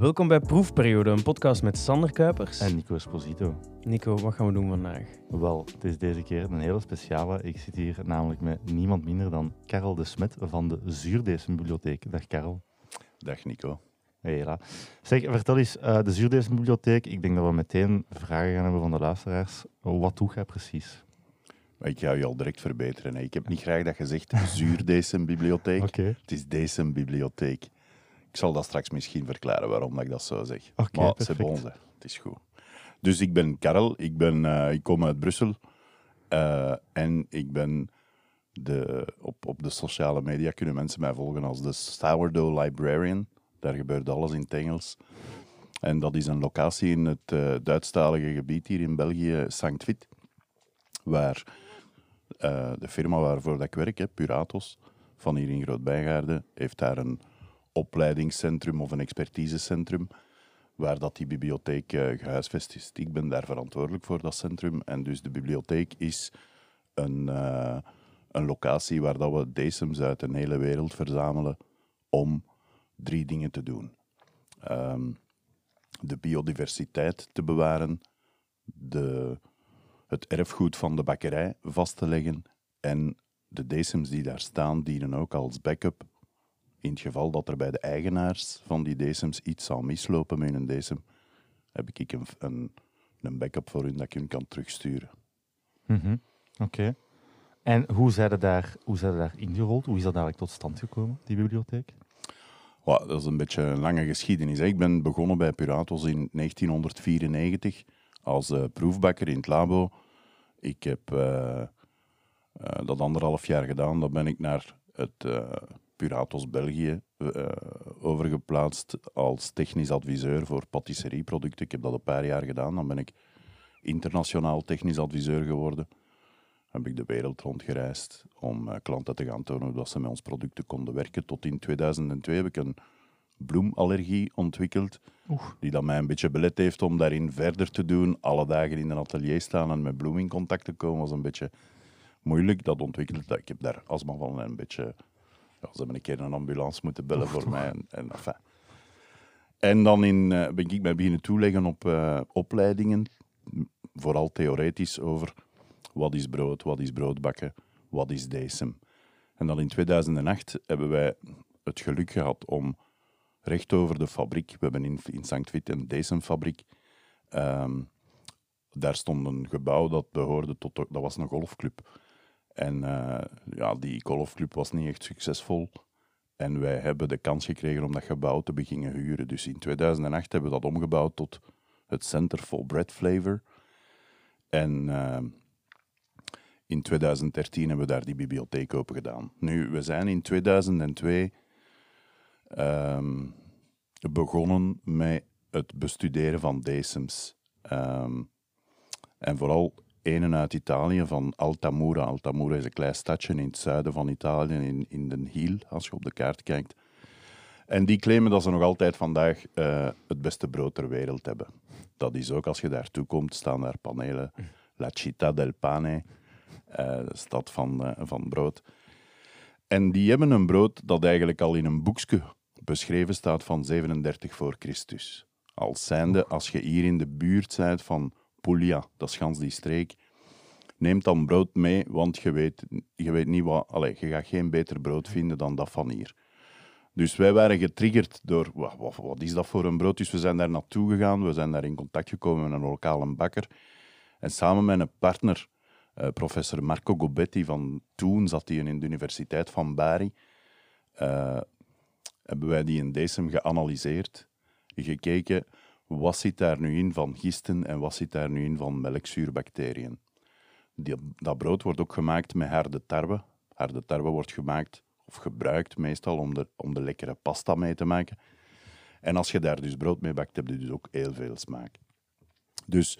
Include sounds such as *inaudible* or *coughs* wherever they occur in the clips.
Welkom bij Proefperiode, een podcast met Sander Kuipers. En Nico Esposito. Nico, wat gaan we doen vandaag? Wel, het is deze keer een hele speciale. Ik zit hier namelijk met niemand minder dan Karel de Smet van de Zuurdesem-bibliotheek. Dag Karel. Dag Nico. Hela. Zeg, vertel eens, uh, de Zuurdesem-bibliotheek, ik denk dat we meteen vragen gaan hebben van de luisteraars. Wat doe jij precies? Ik ga je al direct verbeteren. Hè. Ik heb niet graag dat je zegt *laughs* Zuurdesem-bibliotheek. Oké. Het is Desem-bibliotheek. Ik zal dat straks misschien verklaren waarom dat ik dat zo zeg. Oké, maar c'est bon, het is goed. Dus ik ben Karel, ik, ben, eh, ik kom uit Brussel eh, en ik ben de, op, op de sociale media kunnen mensen mij volgen als de Sourdough Librarian. Daar gebeurt alles in het Engels. En dat is een locatie in het eh, Duitsstalige gebied hier in België, Sankt Vit, waar eh, de firma waarvoor dat ik werk, Puratos, van hier in Groot-Bijgaarden, heeft daar een opleidingscentrum of een expertisecentrum waar dat die bibliotheek eh, gehuisvest is. Ik ben daar verantwoordelijk voor, dat centrum. En dus de bibliotheek is een, eh, een locatie waar dat we DSM's uit de hele wereld verzamelen om drie dingen te doen. Ehm, de biodiversiteit te bewaren, de, het erfgoed van de bakkerij vast te leggen en de DSM's die daar staan dienen ook als backup in het geval dat er bij de eigenaars van die DSM's iets zal mislopen met een DSM, heb ik een, een, een backup voor hun dat ik hun kan terugsturen. Mhm. Oké. En hoe zijn daar, hoe zijn daar ingerold? Hoe is dat eigenlijk tot stand gekomen, die bibliotheek? Well, dat is een beetje een lange geschiedenis. Hè. Ik ben begonnen bij Puratos in 1994 als uh, proefbakker in het labo. Ik heb uh, uh, dat anderhalf jaar gedaan. Dan ben ik naar het Puratos België overgeplaatst als technisch adviseur voor patisserieproducten. Ik heb dat een paar jaar gedaan. Dan ben ik internationaal technisch adviseur geworden. Heb ik de wereld rondgereisd om klanten te gaan tonen hoe ze met ons producten konden werken. Tot in 2002 heb ik een bloemallergie ontwikkeld, Oeh. die dat mij een beetje belet heeft om daarin verder te doen. Alle dagen in een atelier staan en met bloem in contact te komen was een beetje moeilijk. Dat ontwikkelde ik. heb daar astma van en een beetje... Ja, ze hebben een keer een ambulance moeten bellen Och, voor mij. En, en, enfin. en dan in, uh, ben ik mij beginnen toeleggen op uh, opleidingen, vooral theoretisch over wat is brood, wat is broodbakken, wat is DSM. En dan in 2008 hebben wij het geluk gehad om recht over de fabriek, we hebben in, in Sankt Vit een DSM-fabriek, um, daar stond een gebouw dat behoorde tot, dat was een golfclub. En uh, ja, die golfclub was niet echt succesvol. En wij hebben de kans gekregen om dat gebouw te beginnen huren. Dus in 2008 hebben we dat omgebouwd tot het Center for Bread Flavor. En uh, in 2013 hebben we daar die bibliotheek open gedaan. Nu, we zijn in 2002 um, begonnen met het bestuderen van DSM's. Um, en vooral ene uit Italië, van Altamura. Altamura is een klein stadje in het zuiden van Italië, in, in Den Hiel, als je op de kaart kijkt. En die claimen dat ze nog altijd vandaag uh, het beste brood ter wereld hebben. Dat is ook, als je daartoe komt, staan daar panelen. La Città del Pane, de stad van, uh, van brood. En die hebben een brood dat eigenlijk al in een boekje beschreven staat van 37 voor Christus. Als zijnde, als je hier in de buurt bent van Puglia, dat is gans die streek, neem dan brood mee, want je weet, je weet niet wat... Allez, je gaat geen beter brood vinden dan dat van hier. Dus wij waren getriggerd door, wat, wat, wat, is dat voor een brood? Dus we zijn daar naartoe gegaan, we zijn daar in contact gekomen met een lokale bakker. En samen met een partner, uh, professor Marco Gobetti van toen, zat hij in de Universiteit van Bari, uh, hebben wij die in DSM geanalyseerd, gekeken wat zit daar nu in van gisten en wat zit daar nu in van melkzuurbacteriën. Die, dat brood wordt ook gemaakt met harde tarwe. Harde tarwe wordt gemaakt of gebruikt meestal om de, om de lekkere pasta mee te maken. En als je daar dus brood mee bakt, heb je dus ook heel veel smaak. Dus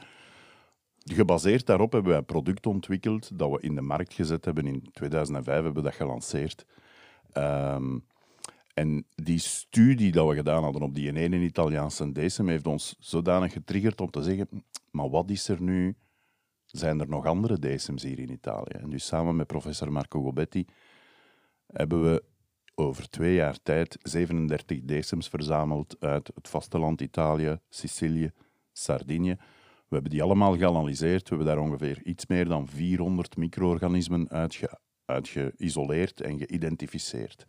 gebaseerd daarop hebben wij een product ontwikkeld dat we in de markt gezet hebben. In 2005 hebben we dat gelanceerd. Um, en die studie dat we gedaan hadden op die ene Italiaanse DSM heeft ons zodanig getriggerd om te zeggen, maar wat is er nu? Zijn er nog andere DSM's hier in Italië? En dus samen met professor Marco Gobetti hebben we over twee jaar tijd 37 decems verzameld uit het vasteland Italië, Sicilië, Sardinië. We hebben die allemaal geanalyseerd. We hebben daar ongeveer iets meer dan 400 micro-organismen uit geïsoleerd en geïdentificeerd.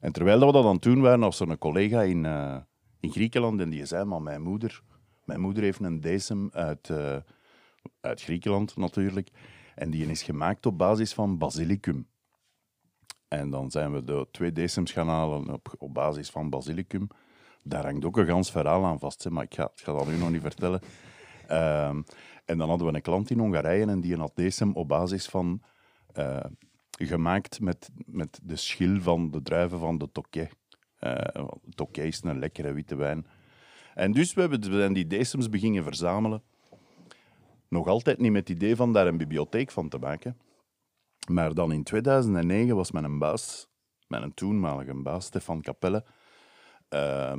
En terwijl we dat aan het doen waren, was er een collega in, eh, in Griekenland en die zei, maar mijn moeder, mijn moeder heeft een decem uit, eh, uit Griekenland natuurlijk. En die is gemaakt op basis van basilicum. En dan zijn we de twee decems gaan halen op, op basis van basilicum. Daar hangt ook een gans verhaal aan vast, maar ik ga, ga dat nu nog niet vertellen. Ehm, en dan hadden we een klant in Hongarije en die had decem op basis van eh, gemaakt met, met de schil van de druiven van de Tokay. Eh Tokay is een lekkere witte wijn. En dus we, hebben, we die decems beginnen verzamelen. Nog altijd niet met het idee van daar een bibliotheek van te maken. Maar dan in 2009 was mijn baas, mijn toenmalige baas, Stefan Capelle, eh,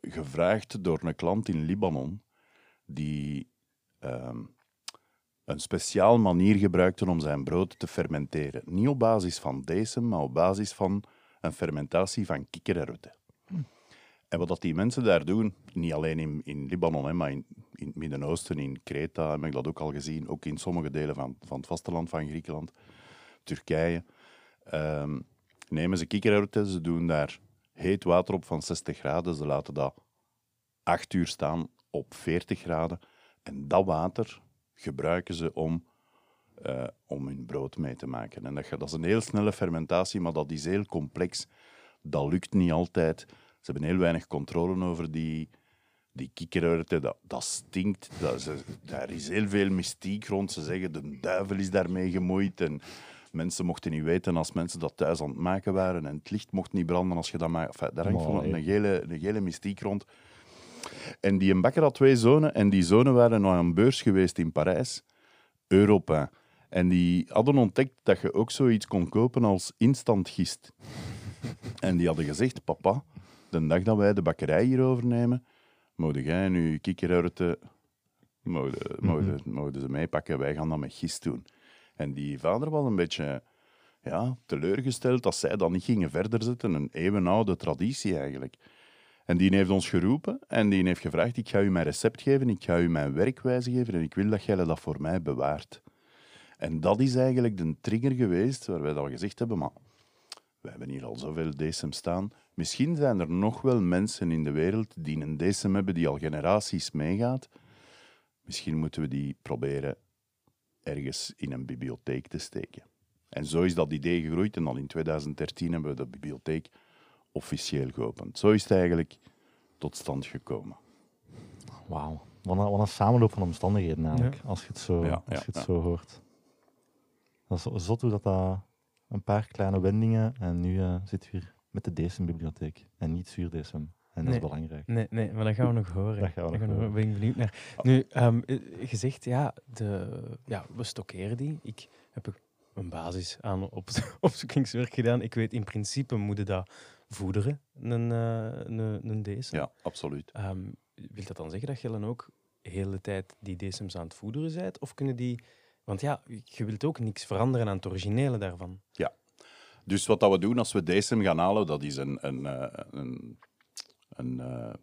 gevraagd door een klant in Libanon die ehm, een speciaal manier gebruikte om zijn brood te fermenteren. Niet op basis van decem, maar op basis van een fermentatie van kikkererwten. En wat dat die mensen daar doen, niet alleen in, in Libanon, maar in, in het Midden-Oosten, in Kreta heb ik dat ook al gezien, ook in sommige delen van, van het vasteland van Griekenland, Turkije, ehm, nemen ze kikkererwten, ze doen daar heet water op van 60 graden, ze laten dat 8 uur staan op 40 graden en dat water gebruiken ze om, eh, om hun brood mee te maken. En dat, dat is een heel snelle fermentatie, maar dat is heel complex. Dat lukt niet altijd. Ze hebben heel weinig controle over die, die kikkererwten. Dat, dat stinkt. Dat is, daar is heel veel mystiek rond. Ze zeggen de duivel is daarmee gemoeid. En mensen mochten niet weten als mensen dat thuis aan het maken waren. En het licht mocht niet branden als je dat maakt. Enfin, daar hangt van een hele, een hele mystiek rond. En die bakker had twee zonen. En die zonen waren naar een beurs geweest in Parijs. Europa. En die hadden ontdekt dat je ook zoiets kon kopen als instant gist. En die hadden gezegd, papa, de dag dat wij de bakkerij hier overnemen, mogen jij nu kikkererwten, mogen, mogen, mogen ze meepakken, wij gaan dat met gist doen. En die vader was een beetje ja, teleurgesteld dat zij dat niet gingen verder zetten. Een eeuwenoude traditie eigenlijk. En die heeft ons geroepen en die heeft gevraagd, ik ga u mijn recept geven, ik ga u mijn werkwijze geven en ik wil dat jij dat voor mij bewaart. En dat is eigenlijk de trigger geweest waar wij dat gezegd hebben, maar we hebben hier al zoveel decem staan. Misschien zijn er nog wel mensen in de wereld die een decem hebben die al generaties meegaat. Misschien moeten we die proberen ergens in een bibliotheek te steken. En zo is dat idee gegroeid en dan in 2013 hebben we de bibliotheek officieel geopend. Zo is het eigenlijk tot stand gekomen. Wauw. Wat een, wat een samenloop van omstandigheden eigenlijk, als je het zo, Ja, als je het ja. zo hoort. Dat is zo- zot hoe dat, dat een paar kleine wendingen en nu eh zitten we hier met de Decem-bibliotheek en niet zuurdecem. En dat Nee. is belangrijk. Nee, nee, maar dat gaan we nog horen. Dat gaan we nog horen. Ben ik benieuwd naar. Nu, ehm, eh, gezegd, ja, de, ja, we stockeren die. Ik heb er een basis aan op, *laughs* opzoekingswerk gedaan. Ik weet in principe moeten dat voederen, een, eh, een, een decem. Ja, absoluut. Ehm, wil dat dan zeggen dat je dan ook de hele tijd die decems aan het voederen bent? Of kunnen die... Want ja, je wilt ook niks veranderen aan het originele daarvan. Dus wat dat we doen als we decem gaan halen, dat is een, een, eh, een, een, eh,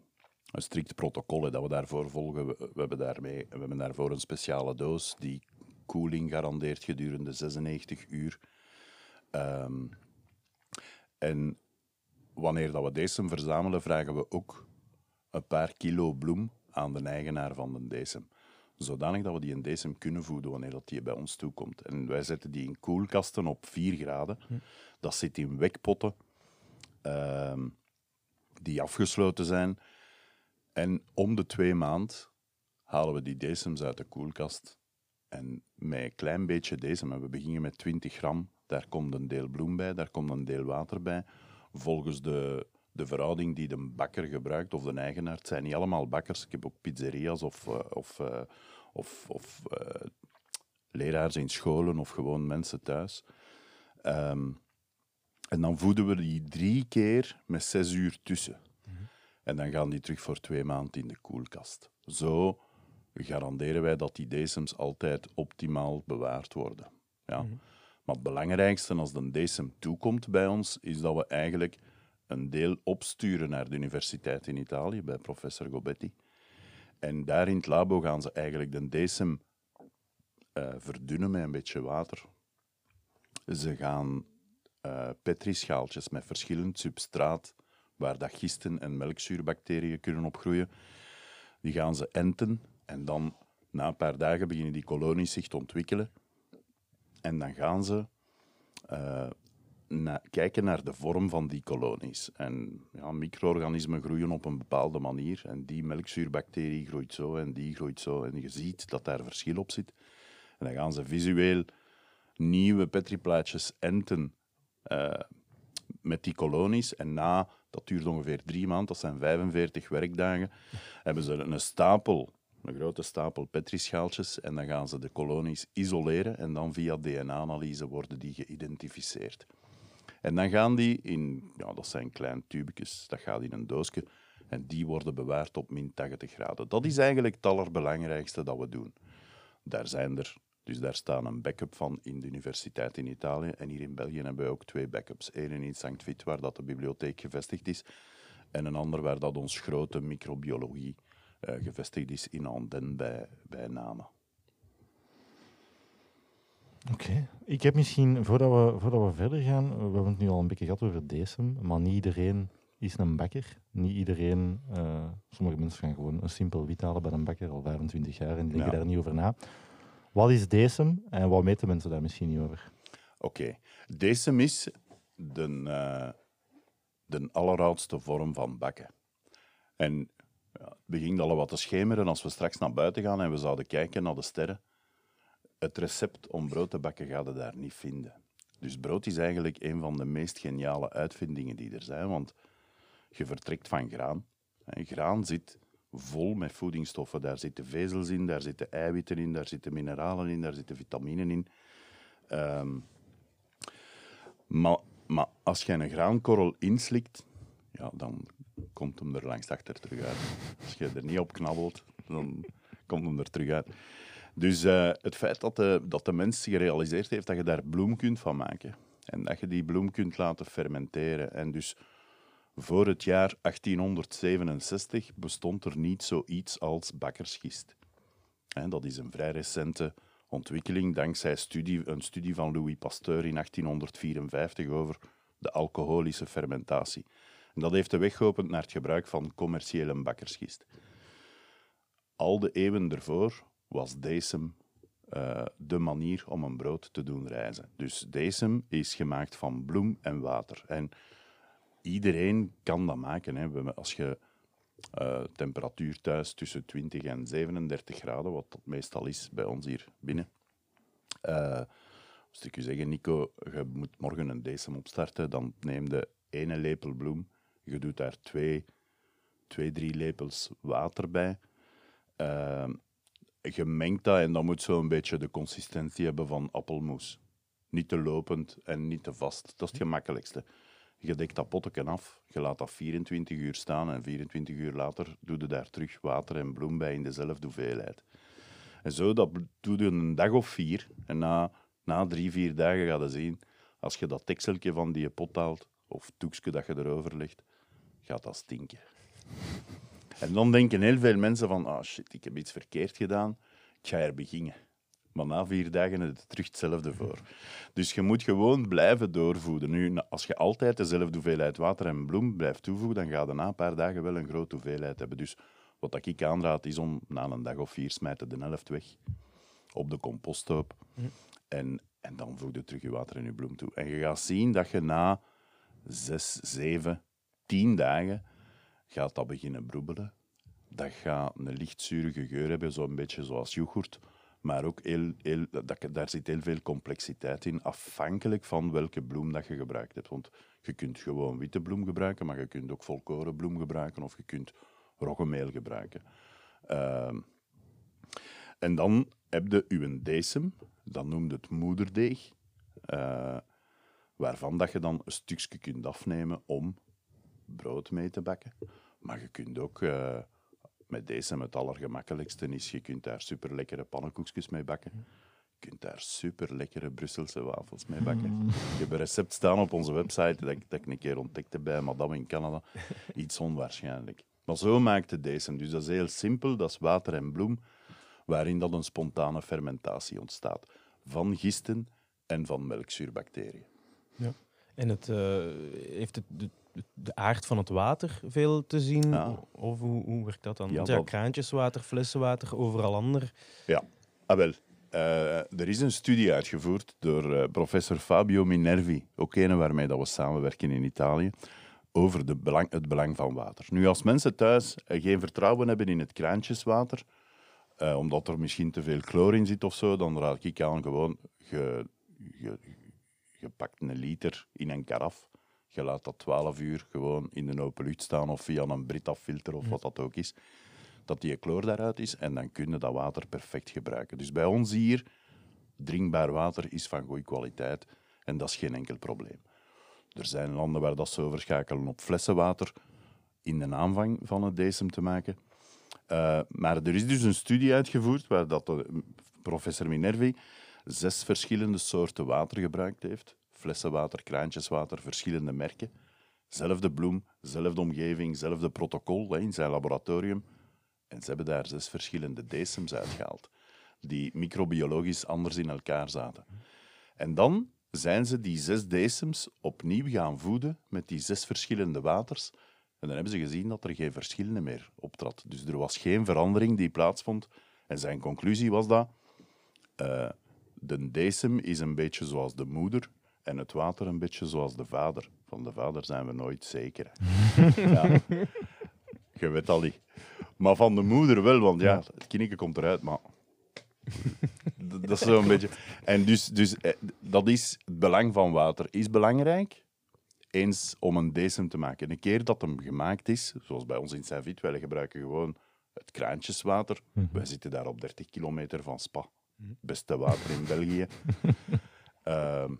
een strikt protocol hè, dat we daarvoor volgen. We, we hebben daarmee, we hebben daarvoor een speciale doos die koeling garandeert gedurende 96 uur. Ehm, en wanneer dat we decem verzamelen, vragen we ook een paar kilo bloem aan de eigenaar van de decem. Zodanig dat we die een decem kunnen voeden wanneer dat die bij ons toekomt. En wij zetten die in koelkasten op 4 graden. Dat zit in wekpotten ehm, die afgesloten zijn. En om de twee maand halen we die decems uit de koelkast. En met een klein beetje decem, en we beginnen met 20 gram, daar komt een deel bloem bij, daar komt een deel water bij. Volgens de, de verhouding die de bakker gebruikt, of de eigenaar. Het zijn niet allemaal bakkers. Ik heb ook pizzeria's of, eh, of, eh, of, of eh, leraars in scholen of gewoon mensen thuis. Ehm, en dan voeden we die drie keer met zes uur tussen. En dan gaan die terug voor twee maanden in de koelkast. Zo garanderen wij dat die decems altijd optimaal bewaard worden. Ja. Maar het belangrijkste als de decem toekomt bij ons, is dat we eigenlijk een deel opsturen naar de universiteit in Italië, bij professor Gobetti. En daar in het labo gaan ze eigenlijk de decem eh, verdunnen met een beetje water. Ze gaan uh, petrischaaltjes met verschillend substraat, waar dat gisten en melkzuurbacteriën kunnen opgroeien, die gaan ze enten en dan na een paar dagen beginnen die kolonies zich te ontwikkelen. En dan gaan ze uh, na, kijken naar de vorm van die kolonies. En ja, micro-organismen groeien op een bepaalde manier. En die melkzuurbacterie groeit zo en die groeit zo. En je ziet dat daar verschil op zit. En dan gaan ze visueel nieuwe petriplaatjes enten uh, met die kolonies. En na, dat duurt ongeveer drie maanden, dat zijn 45 werkdagen, hebben ze een stapel een grote stapel petrischaaltjes en dan gaan ze de kolonies isoleren en dan via DNA-analyse worden die geïdentificeerd. En dan gaan die in, ja, dat zijn kleine tubekjes, dat gaat in een doosje en die worden bewaard op min 80 graden. Dat is eigenlijk het allerbelangrijkste dat we doen. Daar zijn er, dus daar staan een backup van in de universiteit in Italië en hier in België hebben we ook twee backups. Eén in St. Vit, waar dat de bibliotheek gevestigd is, en een ander waar dat ons grote microbiologie gevestigd is in Anden bij, bij Namen. Oké. Ik heb misschien, voordat we, voordat we verder gaan, we hebben het nu al een beetje gehad over decem, maar niet iedereen is een bakker. Niet iedereen, uh, sommige mensen gaan gewoon een simpel wit halen bij een bakker al 25 jaar en denken daar niet over na. Wat is decem en wat meten mensen daar misschien niet over? Oké. Okay. Decem is de, uh, de alleroudste vorm van bakken. En ja, het begint al wat te schemeren als we straks naar buiten gaan en we zouden kijken naar de sterren. Het recept om brood te bakken gaat je daar niet vinden. Dus brood is eigenlijk een van de meest geniale uitvindingen die er zijn, want je vertrekt van graan. Graan zit vol met voedingsstoffen. Daar zitten vezels in, daar zitten eiwitten in, daar zitten mineralen in, daar zitten vitaminen in. Um, maar, maar als je een graankorrel inslikt, ja, dan komt hem er langs achter terug uit. Als je er niet op knabbelt, dan komt hem er terug uit. Dus uh, het feit dat de, dat de mens gerealiseerd heeft dat je daar bloem kunt van maken en dat je die bloem kunt laten fermenteren. En dus voor het jaar 1867 bestond er niet zoiets als bakkersgist. En dat is een vrij recente ontwikkeling dankzij studie, een studie van Louis Pasteur in 1854 over de alcoholische fermentatie. En dat heeft de weg geopend naar het gebruik van commerciële bakkersgist. Al de eeuwen ervoor was decem uh, de manier om een brood te doen rijzen. Dus decem is gemaakt van bloem en water. En iedereen kan dat maken. Hè. Als je uh, temperatuur thuis tussen 20 en 37 graden, wat dat meestal is bij ons hier binnen. Uh, als ik u zeggen, Nico, je moet morgen een decem opstarten, dan neem je ene lepel bloem, je doet daar twee, twee drie lepels water bij. Uh, je mengt dat en dan moet zo een beetje de consistentie hebben van appelmoes. Niet te lopend en niet te vast. Dat is het gemakkelijkste. Je dekt dat potje af, je laat dat 24 uur staan en 24 uur later doe je daar terug water en bloem bij in dezelfde hoeveelheid. En zo dat doe je een dag of vier en na, na drie, vier dagen ga je zien, als je dat tekseltje van die pot haalt, of toekje dat je erover legt, gaat dat stinken. *laughs* En dan denken heel veel mensen van, ah shit, ik heb iets verkeerd gedaan, ik ga er beginnen. Maar na vier dagen is het terug hetzelfde voor. Dus je moet gewoon blijven doorvoeden. Nu, als je altijd dezelfde hoeveelheid water en bloem blijft toevoegen, dan ga je na een paar dagen wel een grote hoeveelheid hebben. Dus wat ik aanraad, is om na een dag of vier smijten de helft weg op de composthoop. En, en dan voeg je terug je water en je bloem toe. En je gaat zien dat je na zes, zeven, tien dagen gaat dat beginnen broebelen. Dat gaat een lichtzurige geur hebben, zo'n beetje zoals yoghurt. Maar ook heel, heel, dat, daar zit heel veel complexiteit in, afhankelijk van welke bloem dat je gebruikt hebt. Want je kunt gewoon witte bloem gebruiken, maar je kunt ook volkorenbloem gebruiken of je kunt roggemeel gebruiken. Uh, en dan heb je uw decem, dat noemt het moederdeeg, uh, waarvan dat je dan een stukje kunt afnemen om brood mee te bakken. Maar je kunt ook, uh, met deze het allergemakkelijkste is, je kunt daar super lekkere pannenkoekjes mee bakken. Je Je kunt daar super lekkere Brusselse wafels mee bakken. Ik heb een recept staan op onze website dat ik, dat ik een keer ontdekte bij madame in Canada. Iets onwaarschijnlijk. Maar zo maakte deze. Dus dat is heel simpel. Dat is water en bloem, waarin dat een spontane fermentatie ontstaat. Van gisten en van melkzuurbacteriën. En het, eh, heeft het de aard van het water veel te zien? Ja. Of hoe, hoe werkt dat dan? Ja, ja, kraantjeswater, flessenwater, overal ander. Ah, wel. eh, er is een studie uitgevoerd door eh, professor Fabio Minervi, ook een waarmee dat we samenwerken in Italië, over de belang, het belang van water. Nu, als mensen thuis eh, geen vertrouwen hebben in het kraantjeswater, omdat er misschien te veel chloor in zit of zo, dan raad ik aan gewoon, je, je, je pakt een liter in een karaf, je laat dat 12 uur gewoon in de open lucht staan of via een Brita-filter of wat dat ook is dat die chloor daaruit is en dan kun je dat water perfect gebruiken. Dus bij ons hier, drinkbaar water is van goede kwaliteit en dat is geen enkel probleem. Er zijn landen waar dat ze overschakelen op flessenwater in de aanvang van het decem te maken. Eh, maar er is dus een studie uitgevoerd waar dat de, professor Minervi zes verschillende soorten water gebruikt heeft. Flessenwater, kraantjeswater, verschillende merken. Zelfde bloem, zelfde omgeving, zelfde protocol in zijn laboratorium. En ze hebben daar zes verschillende decems uitgehaald, die microbiologisch anders in elkaar zaten. En dan zijn ze die zes decems opnieuw gaan voeden met die zes verschillende waters. En dan hebben ze gezien dat er geen verschil meer optrad. Dus er was geen verandering die plaatsvond. En zijn conclusie was dat eh, de decem is een beetje zoals de moeder en het water een beetje zoals de vader. Van de vader zijn we nooit zeker. *laughs* ja. Je weet al niet. Maar van de moeder wel, want ja, het kindje komt eruit, maar... Dat is zo'n beetje... En dus, dus eh, dat is... Het belang van water is belangrijk. Eens om een decem te maken. Een keer dat hem gemaakt is, zoals bij ons in Saint-Vit, wij gebruiken gewoon het kraantjeswater. Wij zitten daar op 30 kilometer van Spa. Beste water in België. *laughs* Ehm,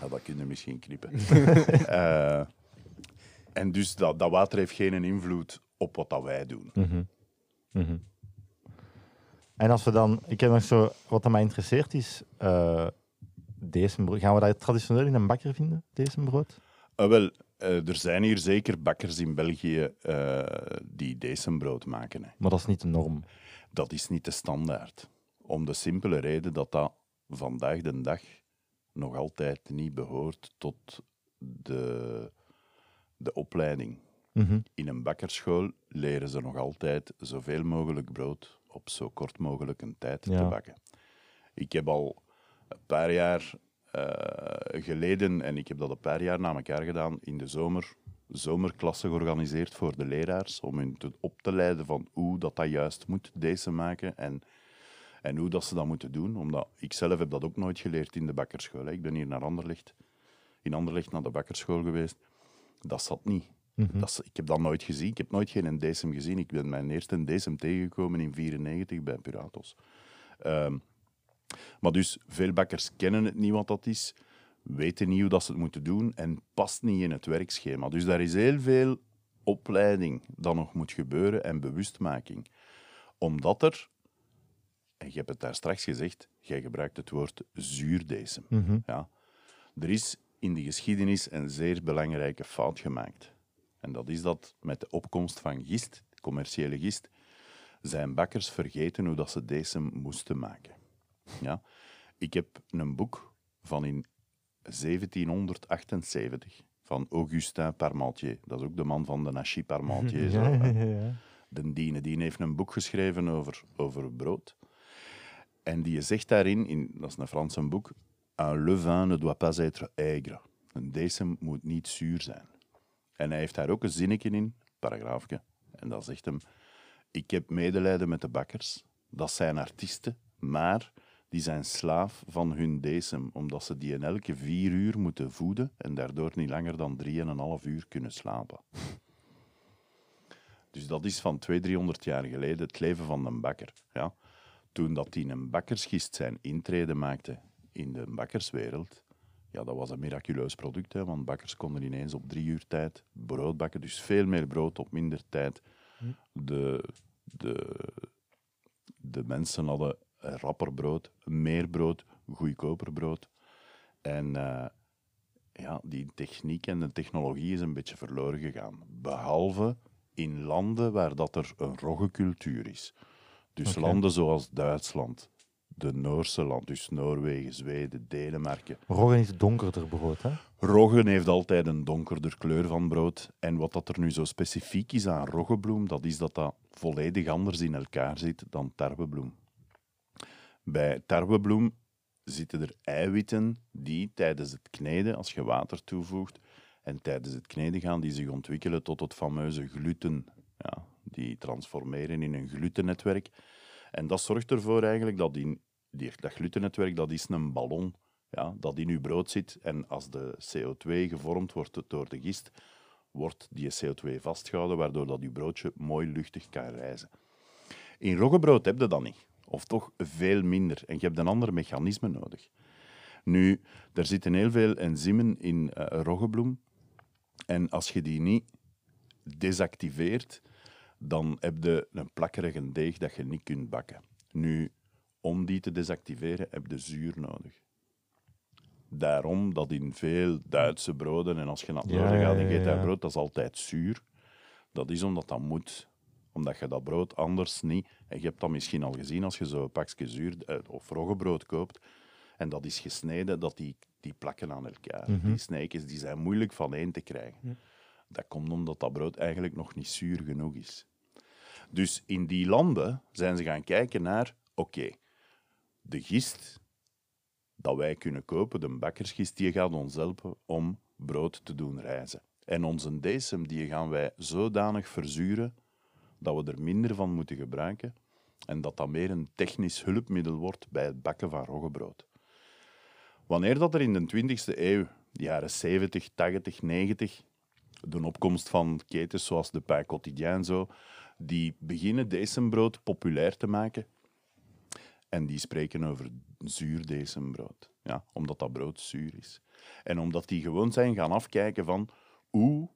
ja, dat kun je misschien knippen. *laughs* Eh, en dus dat, dat water heeft geen invloed op wat dat wij doen. Mhm. Mhm. En als we dan, ik heb nog zo, wat dat mij interesseert is, eh deze gaan we dat traditioneel in een bakker vinden, deze brood? Ah, wel, eh, er zijn hier zeker bakkers in België eh, die decembrood maken. Hè. Maar dat is niet de norm. Dat is niet de standaard. Om de simpele reden dat dat vandaag de dag nog altijd niet behoort tot de, de opleiding. Mhm. In een bakkerschool leren ze nog altijd zoveel mogelijk brood op zo kort mogelijk een tijd te bakken. Ik heb al een paar jaar eh, geleden, en ik heb dat een paar jaar na elkaar gedaan, in de zomer zomerklassen georganiseerd voor de leraars, om hen te, op te leiden van hoe dat, dat juist moet, deze maken, en, en hoe dat ze dat moeten doen. Omdat ik zelf heb dat ook nooit geleerd in de bakkerschool. hè. Ik ben hier naar Anderlecht, in Anderlecht naar de bakkerschool geweest. Dat zat niet. Mhm. Dat is- ik heb dat nooit gezien. Ik heb nooit geen decem gezien. Ik ben mijn eerste decem tegengekomen in 1994 bij Puratos. Ehm, maar dus, veel bakkers kennen het niet wat dat is, weten niet hoe dat ze het moeten doen en past niet in het werkschema. Dus daar is heel veel opleiding dat nog moet gebeuren en bewustmaking. Omdat er, en je hebt het daar straks gezegd, jij gebruikt het woord zuurdecem. Mhm. Ja. Er is in de geschiedenis een zeer belangrijke fout gemaakt. En dat is dat met de opkomst van gist, commerciële gist, zijn bakkers vergeten hoe dat ze decem moesten maken. Ja. Ik heb een boek van in 1778 van Augustin Parmentier. Dat is ook de man van de Nachy Parmentier. *laughs* ja. De Diene. Die heeft een boek geschreven over, over brood. En die zegt daarin, in, dat is een Franse boek, un levain ne doit pas être aigre. Een decem moet niet zuur zijn. En hij heeft daar ook een zinnetje in, paragraafje. En dat zegt hem, ik heb medelijden met de bakkers. Dat zijn artiesten, maar die zijn slaaf van hun decem, omdat ze die in elke vier uur moeten voeden en daardoor niet langer dan drieënhalf uur kunnen slapen. *laughs* Dus dat is van 200, 300 jaar geleden het leven van een bakker. Ja. Toen dat die een bakkersgist zijn intrede maakte in de bakkerswereld, ja, dat was een miraculeus product, hè, want bakkers konden ineens op drie uur tijd brood bakken, dus veel meer brood op minder tijd. De, de, de mensen hadden rapper brood, meer brood, goedkoper brood. En eh, ja, die techniek en de technologie is een beetje verloren gegaan. Behalve in landen waar dat er een roggecultuur is. Dus landen zoals Duitsland, de Noorse land, dus Noorwegen, Zweden, Denemarken. Roggen is donkerder brood, hè? Roggen heeft altijd een donkerder kleur van brood. En wat dat er nu zo specifiek is aan roggebloem, dat is dat dat volledig anders in elkaar zit dan tarwebloem. Bij tarwebloem zitten er eiwitten die tijdens het kneden, als je water toevoegt, en tijdens het kneden gaan die zich ontwikkelen tot het fameuze gluten. Ja, die transformeren in een glutennetwerk. En dat zorgt ervoor eigenlijk dat die, dat glutennetwerk dat is een ballon ja, dat in uw brood zit. En als de CO2 gevormd wordt door de gist, wordt die CO2 vastgehouden, waardoor dat uw broodje mooi luchtig kan reizen. In roggebrood heb je dat niet. Of toch veel minder. En je hebt een ander mechanisme nodig. Nu, er zitten heel veel enzymen in eh roggebloem. En als je die niet desactiveert, dan heb je een plakkerige deeg dat je niet kunt bakken. Nu, om die te desactiveren, heb je zuur nodig. Daarom dat in veel Duitse broden, en als je naar het noorden ja, gaat en eet dat ja. brood, dat is altijd zuur. Dat is omdat dat moet. Omdat je dat brood anders niet... En je hebt dat misschien al gezien als je zo'n pakje zuur eh, of roggebrood koopt. En dat is gesneden, dat die, die plakken aan elkaar. Mhm. Die sneekjes die zijn moeilijk van één te krijgen. Dat komt omdat dat brood eigenlijk nog niet zuur genoeg is. Dus in die landen zijn ze gaan kijken naar... Oké, de gist dat wij kunnen kopen, de bakkersgist, die gaat ons helpen om brood te doen rijzen. En onze decem die gaan wij zodanig verzuren dat we er minder van moeten gebruiken en dat dat meer een technisch hulpmiddel wordt bij het bakken van roggebrood. Wanneer dat er in de 20e eeuw, de jaren 70, 80, 90, de opkomst van ketens zoals de Pain Quotidien zo, die beginnen decembrood populair te maken, en die spreken over zuur decembrood. Ja, omdat dat brood zuur is. En omdat die gewoon zijn gaan afkijken van hoe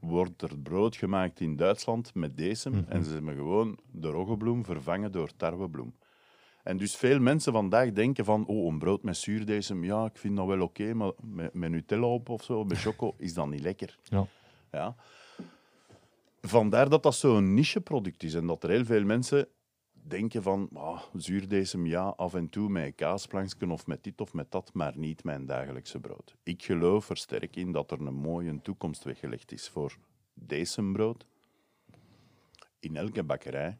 wordt er brood gemaakt in Duitsland met decem. En ze hebben gewoon de roggebloem vervangen door tarwebloem. En dus veel mensen vandaag denken van, oh, een brood met zuurdecem, ja, ik vind dat wel oké, maar met, met Nutella op of zo, met choco, is dat niet lekker. Ja. Ja. Vandaar dat dat zo'n nicheproduct is en dat er heel veel mensen denken van ah, zuurdesem ja, af en toe met kaasplankje of met dit of met dat, maar niet mijn dagelijkse brood. Ik geloof er sterk in dat er een mooie toekomst weggelegd is voor decembrood in elke bakkerij,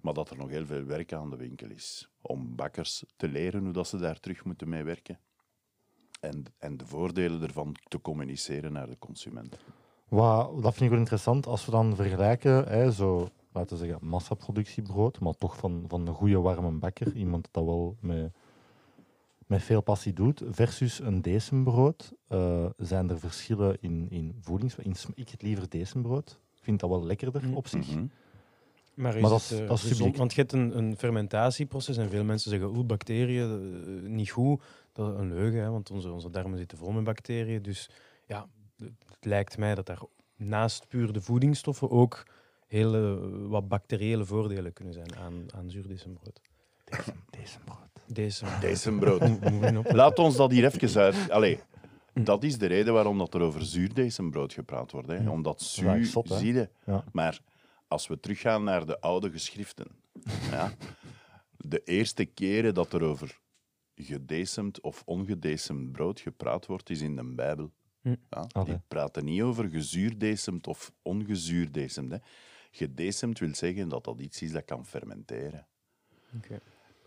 maar dat er nog heel veel werk aan de winkel is om bakkers te leren hoe dat ze daar terug moeten mee werken en, en de voordelen ervan te communiceren naar de consument. Wat, dat vind ik wel interessant als we dan vergelijken, hè, zo, laten we zeggen, massaproductiebrood, maar toch van, van een goede warme bakker, iemand dat wel met, met veel passie doet, versus een decembrood. Eh, zijn er verschillen in, in voedings... In, ik eet liever decembrood. Ik vind dat wel lekkerder Mhm. op zich. Mhm. Maar, is Maar dat het, is- eh, gezond? Want je hebt een, een fermentatieproces en veel mensen zeggen, oeh, bacteriën, eh, niet goed. Dat is een leugen, hè, want onze, onze darmen zitten vol met bacteriën. Dus ja, het lijkt mij dat daar naast puur de voedingsstoffen ook heel eh, wat bacteriële voordelen kunnen zijn aan, aan zuurdesembrood. Deze, op- *laughs* Laat ons dat hier even uit. Allee, dat is de reden waarom dat er over zuurdesembrood gepraat wordt. Hè. Omdat zuur, is zot, hè? zie je. Ja. Maar als we teruggaan naar de oude geschriften. ja, de eerste keren dat er over gedecemd of ongedecemd brood gepraat wordt, is in de Bijbel. Hm. Ja, Oké. Die praten niet over gezuurdecemd of ongezuurdecemd. hè. Gedecemd wil zeggen dat dat iets is dat kan fermenteren.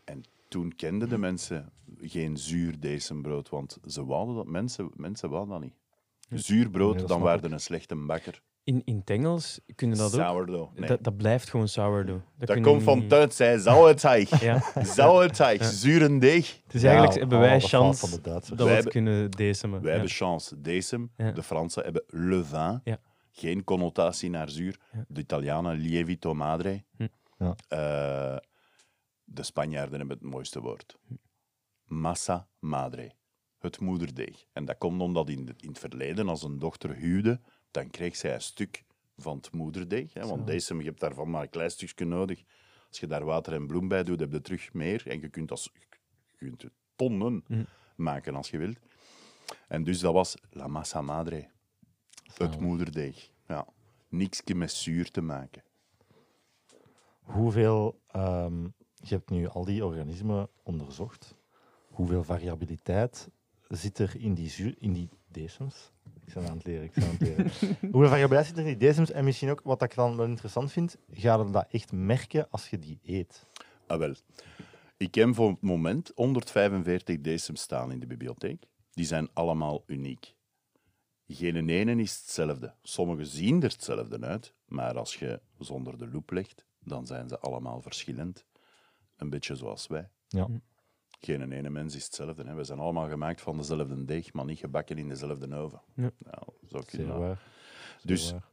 En toen kenden de mensen geen zuur decembrood, want ze wouden dat, mensen, mensen wouden dat niet. Zuur brood, Nee, dat dan waren een slechte bakker. In, in het Engels kunnen dat ook. Sourdough. Nee. Dat, dat blijft gewoon sourdough. Dat, je komt van niet- Duits, zij zauerteig. Ja. Zauerteig, zure deeg. Dus eigenlijk Ja, hebben oh, wij fout chance van de Duitsers. dat we Wij het hebben- kunnen decimen. Wij Ja. hebben chance, decem. Ja. De Fransen hebben le vin. Ja. Geen connotatie naar zuur. Ja. De Italianen lievito madre. Hm. Ja. Eh, de Spanjaarden hebben het mooiste woord. Massa madre. Het moederdeeg. En dat komt omdat in, de- in het verleden, als een dochter huwde, dan kreeg zij een stuk van het moederdeeg. Hè, want deze, je hebt daarvan maar een klein stukje nodig Als je daar water en bloem bij doet, heb je terug meer. En je kunt, als, je kunt tonnen Mhm. maken als je wilt. En dus dat was la massa madre, het moederdeeg. Ja. Niks met zuur te maken. Hoeveel, ehm, je hebt nu al die organismen onderzocht. Hoeveel variabiliteit zit er in die, zuur, in die decems? Ik ben aan het leren, ik ben aan het leren. *laughs* Hoeveel variabiliteit zit er in die decems? En misschien ook, wat ik dan wel interessant vind, ga je dat echt merken als je die eet? Ah, wel. Ik heb voor het moment 145 decems staan in de bibliotheek. Die zijn allemaal uniek. Geen ene is hetzelfde. Sommige zien er hetzelfde uit, maar als je zonder de loep legt, dan zijn ze allemaal verschillend. Een beetje zoals wij. Ja. Geen ene mens is hetzelfde. Hè. We zijn allemaal gemaakt van dezelfde deeg, maar niet gebakken in dezelfde oven. Ja. Nou, zo kun je Zeer waar. Zeer Dus- waar.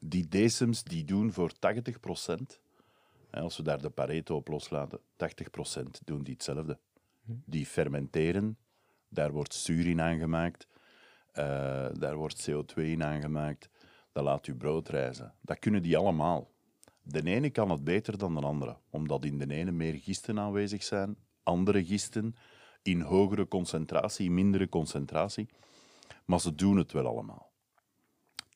die decems die doen voor 80%, en als we daar de Pareto op loslaten, 80% doen die hetzelfde. Die fermenteren, daar wordt zuur in aangemaakt, eh, daar wordt CO2 in aangemaakt, dat laat je brood rijzen. Dat kunnen die allemaal. De ene kan het beter dan de andere, omdat in de ene meer gisten aanwezig zijn, andere gisten in hogere concentratie, mindere concentratie. Maar ze doen het wel allemaal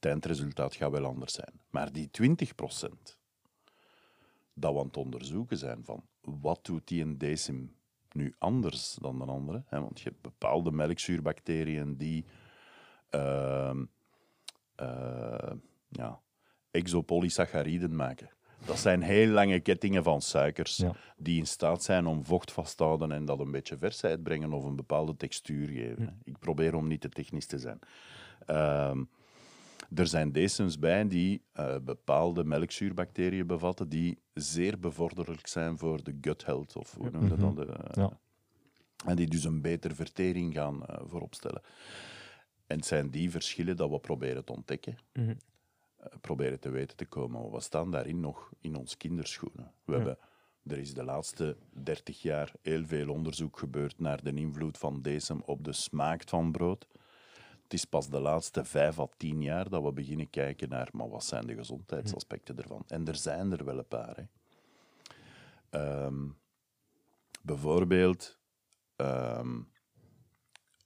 het eindresultaat gaat wel anders zijn. Maar die 20% dat we aan het onderzoeken zijn van wat doet die een decim nu anders dan de andere? Hè? Want je hebt bepaalde melkzuurbacteriën die ehm, eh, ja, exopolysacchariden maken. Dat zijn heel lange kettingen van suikers Ja. die in staat zijn om vocht vast te houden en dat een beetje versheid brengen of een bepaalde textuur geven. Ik probeer om niet te technisch te zijn. Ehm, er zijn decems bij die eh, bepaalde melkzuurbacteriën bevatten die zeer bevorderlijk zijn voor de gut health, of hoe noem je dat? De, eh, Ja. En die dus een betere vertering gaan eh, vooropstellen. En het zijn die verschillen dat we proberen te ontdekken, Mhm. Proberen te weten te komen. We staan daarin nog in ons kinderschoenen. We Ja. hebben, er is de laatste 30 jaar heel veel onderzoek gebeurd naar de invloed van decem op de smaak van brood. Het is pas de laatste vijf à tien jaar dat we beginnen kijken naar maar wat zijn de gezondheidsaspecten ervan. En er zijn er wel een paar. Hè. Ehm, bijvoorbeeld, ehm,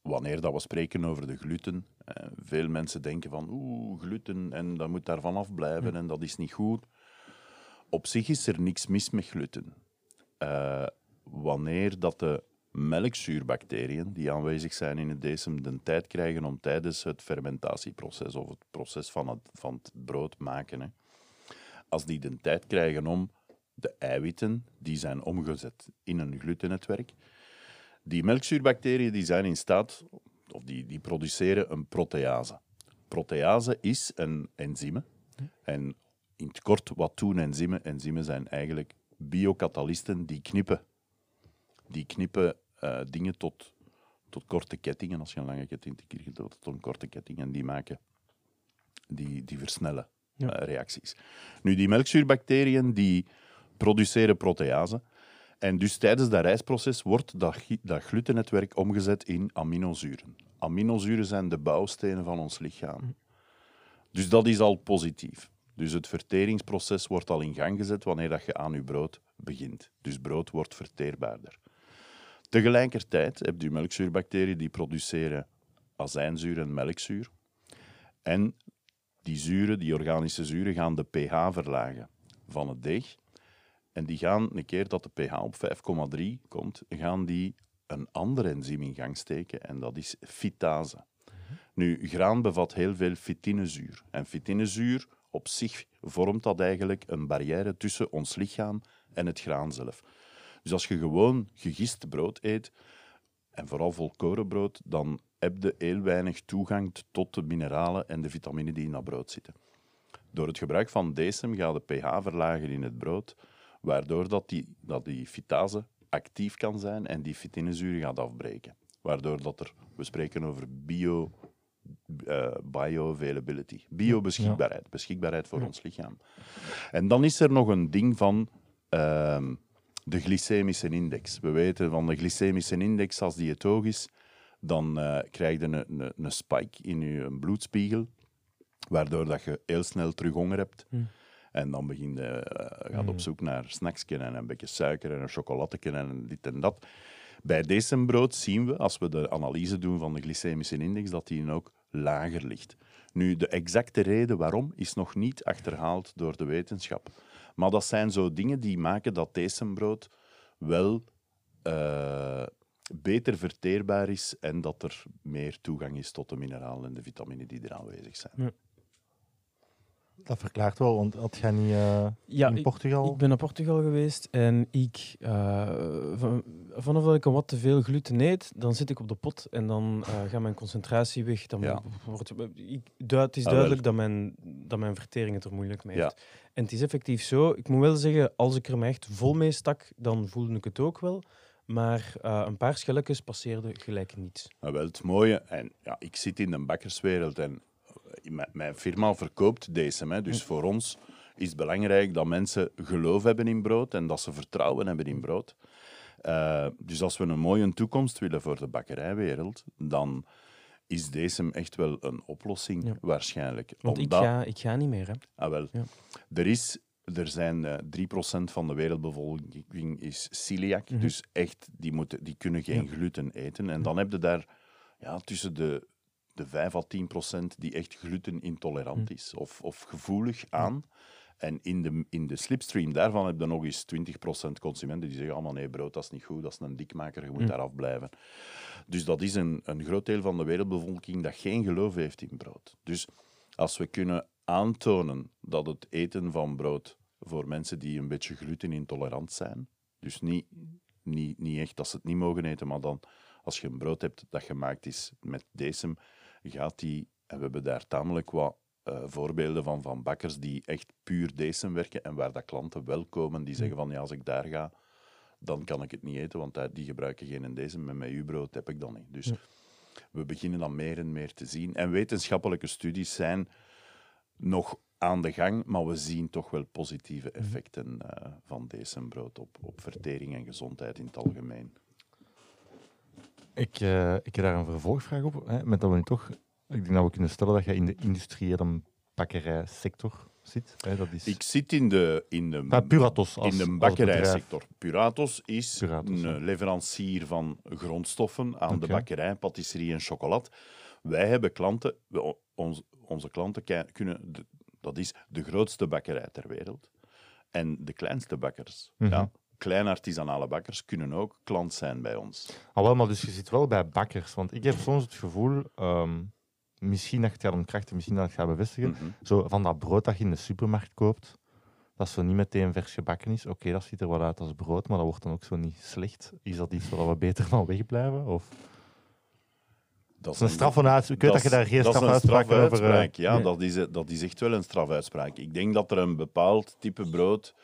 wanneer dat we spreken over de gluten, eh, veel mensen denken van oeh, gluten en dat moet daar vanaf blijven en dat is niet goed. Op zich is er niks mis met gluten. Eh, wanneer dat de melkzuurbacteriën die aanwezig zijn in het decem de tijd krijgen om tijdens het fermentatieproces of het proces van het, van het brood maken, hè, als die de tijd krijgen om de eiwitten die zijn omgezet in een glutennetwerk, die melkzuurbacteriën die zijn in staat, of die, die produceren een protease. Protease is een enzyme. En in het kort, wat doen enzymen? Enzymen zijn eigenlijk biokatalisten die knippen. Die knippen eh, dingen tot, tot korte kettingen. Als je een lange ketting te tot een korte ketting. En die maken, die, die versnellen Ja. eh, reacties. Nu, die melkzuurbacteriën die produceren protease. En dus tijdens dat reisproces wordt dat, glutennetwerk omgezet in aminozuren. Aminozuren zijn de bouwstenen van ons lichaam. Dus dat is al positief. Dus het verteringsproces wordt al in gang gezet wanneer dat je aan je brood begint. Dus brood wordt verteerbaarder. Tegelijkertijd heb je melkzuurbacteriën die produceren azijnzuur en melkzuur. En die zuren, die organische zuren, gaan de pH verlagen van het deeg. En die gaan, een keer dat de pH op 5,3 komt, gaan die een ander enzym in gang steken en dat is fitase. Nu, graan bevat heel veel fitinezuur. En fitinezuur op zich vormt dat eigenlijk een barrière tussen ons lichaam en het graan zelf. Dus als je gewoon gegist brood eet, en vooral volkorenbrood, dan heb je heel weinig toegang tot de mineralen en de vitamine die in dat brood zitten. Door het gebruik van decem gaat de pH verlagen in het brood, waardoor dat die, dat die fitase actief kan zijn en die fitinezuur gaat afbreken. Waardoor dat er, we spreken over bio, eh, bioavailability, biobeschikbaarheid, beschikbaarheid voor ons lichaam. En dan is er nog een ding van ehm, de glycemische index. We weten van de glycemische index, als die het hoog is, dan eh, krijg je een, een, een spike in je bloedspiegel, waardoor dat je heel snel terug honger hebt. En dan begin je, eh, gaat op Mm. zoek naar snacks en een beetje suiker en een en dit en dat. Bij decembrood zien we, als we de analyse doen van de glycemische index, dat die ook lager ligt. Nu, de exacte reden waarom is nog niet achterhaald door de wetenschap. Maar dat zijn zo dingen die maken dat decembrood wel eh, beter verteerbaar is en dat er meer toegang is tot de mineralen en de vitamine die er aanwezig zijn. Dat verklaart wel, want had jij niet eh, Ja, in ik- Portugal... Ik ben naar Portugal geweest en ik, eh, van, vanaf dat ik een wat te veel gluten eet, dan zit ik op de pot en dan eh, gaat mijn concentratie weg. Dan Ja. wordt, ik, duid- het is Ah, wel. duidelijk dat mijn, dat mijn vertering het er moeilijk mee Ja. heeft. En het is effectief zo. Ik moet wel zeggen, als ik er me echt vol mee stak, dan voelde ik het ook wel. Maar eh, een paar schelletjes passeerden gelijk niets. Maar wel het mooie, en ja, ik zit in de bakkerswereld en mijn, mijn firma verkoopt deze. Hè, dus voor ons is het belangrijk dat mensen geloof hebben in brood en dat ze vertrouwen hebben in brood. Eh, dus als we een mooie toekomst willen voor de bakkerijwereld, dan is deze echt wel een oplossing, Ja. waarschijnlijk. Want ik ga, ik ga niet meer. Hè. Ah, wel. Ja. Er, is, er zijn eh 3% van de wereldbevolking is celiac. Mhm. Dus echt, die, moeten, die kunnen geen Ja. gluten eten. En dan heb je daar ja, tussen de, de 5 à 10% die echt glutenintolerant Mhm. is of, of gevoelig aan. En in de, in de slipstream daarvan heb je nog eens 20% consumenten die zeggen: allemaal nee, brood dat is niet goed, dat is een dikmaker, je moet Mhm. daar afblijven. Dus dat is een, een groot deel van de wereldbevolking dat geen geloof heeft in brood. Dus als we kunnen aantonen dat het eten van brood voor mensen die een beetje glutenintolerant zijn, dus niet, niet, niet echt dat ze het niet mogen eten, maar dan als je een brood hebt dat gemaakt is met decem, gaat die, en we hebben daar tamelijk wat eh, voorbeelden van, van bakkers die echt puur decem werken en waar dat klanten wel komen die zeggen van ja, als ik daar ga, dan kan ik het niet eten, want die gebruiken geen en met uw brood heb ik dat niet. Dus Ja. we beginnen dat meer en meer te zien. En wetenschappelijke studies zijn nog aan de gang, maar we zien toch wel positieve effecten eh, van decembrood op, op vertering en gezondheid in het algemeen. Ik, eh, ik heb daar een vervolgvraag op. Hè, met dat we nu toch... Ik denk dat we kunnen stellen dat je in de industriële bakkerijsector zit. Hè, dat is... Ik zit in de, in de, Puratos als, in de bakkerijsector. Puratos is Puratos, een ja. leverancier van grondstoffen aan de bakkerij, patisserie en chocolade. Wij hebben klanten, we- ons, onze klanten kunnen, de- dat is de grootste bakkerij ter wereld. En de kleinste bakkers, Mhm. ja, kleine artisanale bakkers, kunnen ook klant zijn bij ons. Ah, wel, maar dus je zit wel bij bakkers. Want ik heb soms het gevoel, ehm, misschien dat je het misschien dat ik het ga bevestigen, Mhm. zo van dat brood dat je in de supermarkt koopt, dat zo niet meteen vers gebakken is. Oké, dat ziet er wel uit als brood, maar dat wordt dan ook zo niet slecht. Is dat iets waar we beter van wegblijven? Of... Dat is een straf van uit. Ik weet dat, je daar geen een strafuitspraak over... eh, strafuitspraak, Ja, Nee. dat, is, dat is echt wel een strafuitspraak. Ik denk dat er een bepaald type brood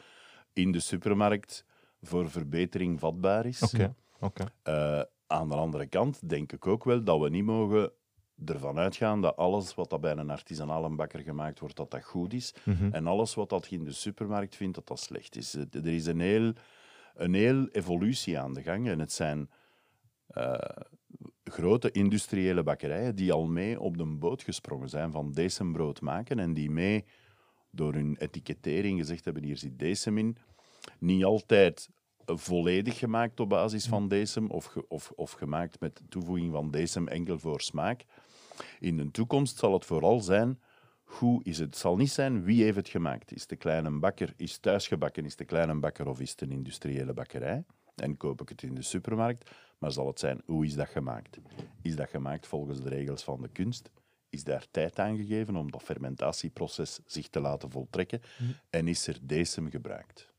in de supermarkt voor verbetering vatbaar is. Oké. Eh, aan de andere kant denk ik ook wel dat we niet mogen ervan uitgaan dat alles wat dat bij een artisanale bakker gemaakt wordt, dat dat goed is. Mhm. En alles wat dat je in de supermarkt vindt, dat dat slecht is. Er is een heel, een heel evolutie aan de gang. En het zijn eh, grote industriële bakkerijen die al mee op de boot gesprongen zijn van decembrood maken en die mee door hun etikettering gezegd hebben, hier zit decem in. Niet altijd volledig gemaakt op basis van decem of, ge- of, of gemaakt met toevoeging van decem enkel voor smaak. In de toekomst zal het vooral zijn hoe is het? Het zal niet zijn wie heeft het gemaakt. Is de kleine bakker, is thuisgebakken, is de kleine bakker of is het een industriële bakkerij? En koop ik het in de supermarkt? Maar zal het zijn, hoe is dat gemaakt? Is dat gemaakt volgens de regels van de kunst? Is daar tijd aan gegeven om dat fermentatieproces zich te laten voltrekken? En is er decem gebruikt?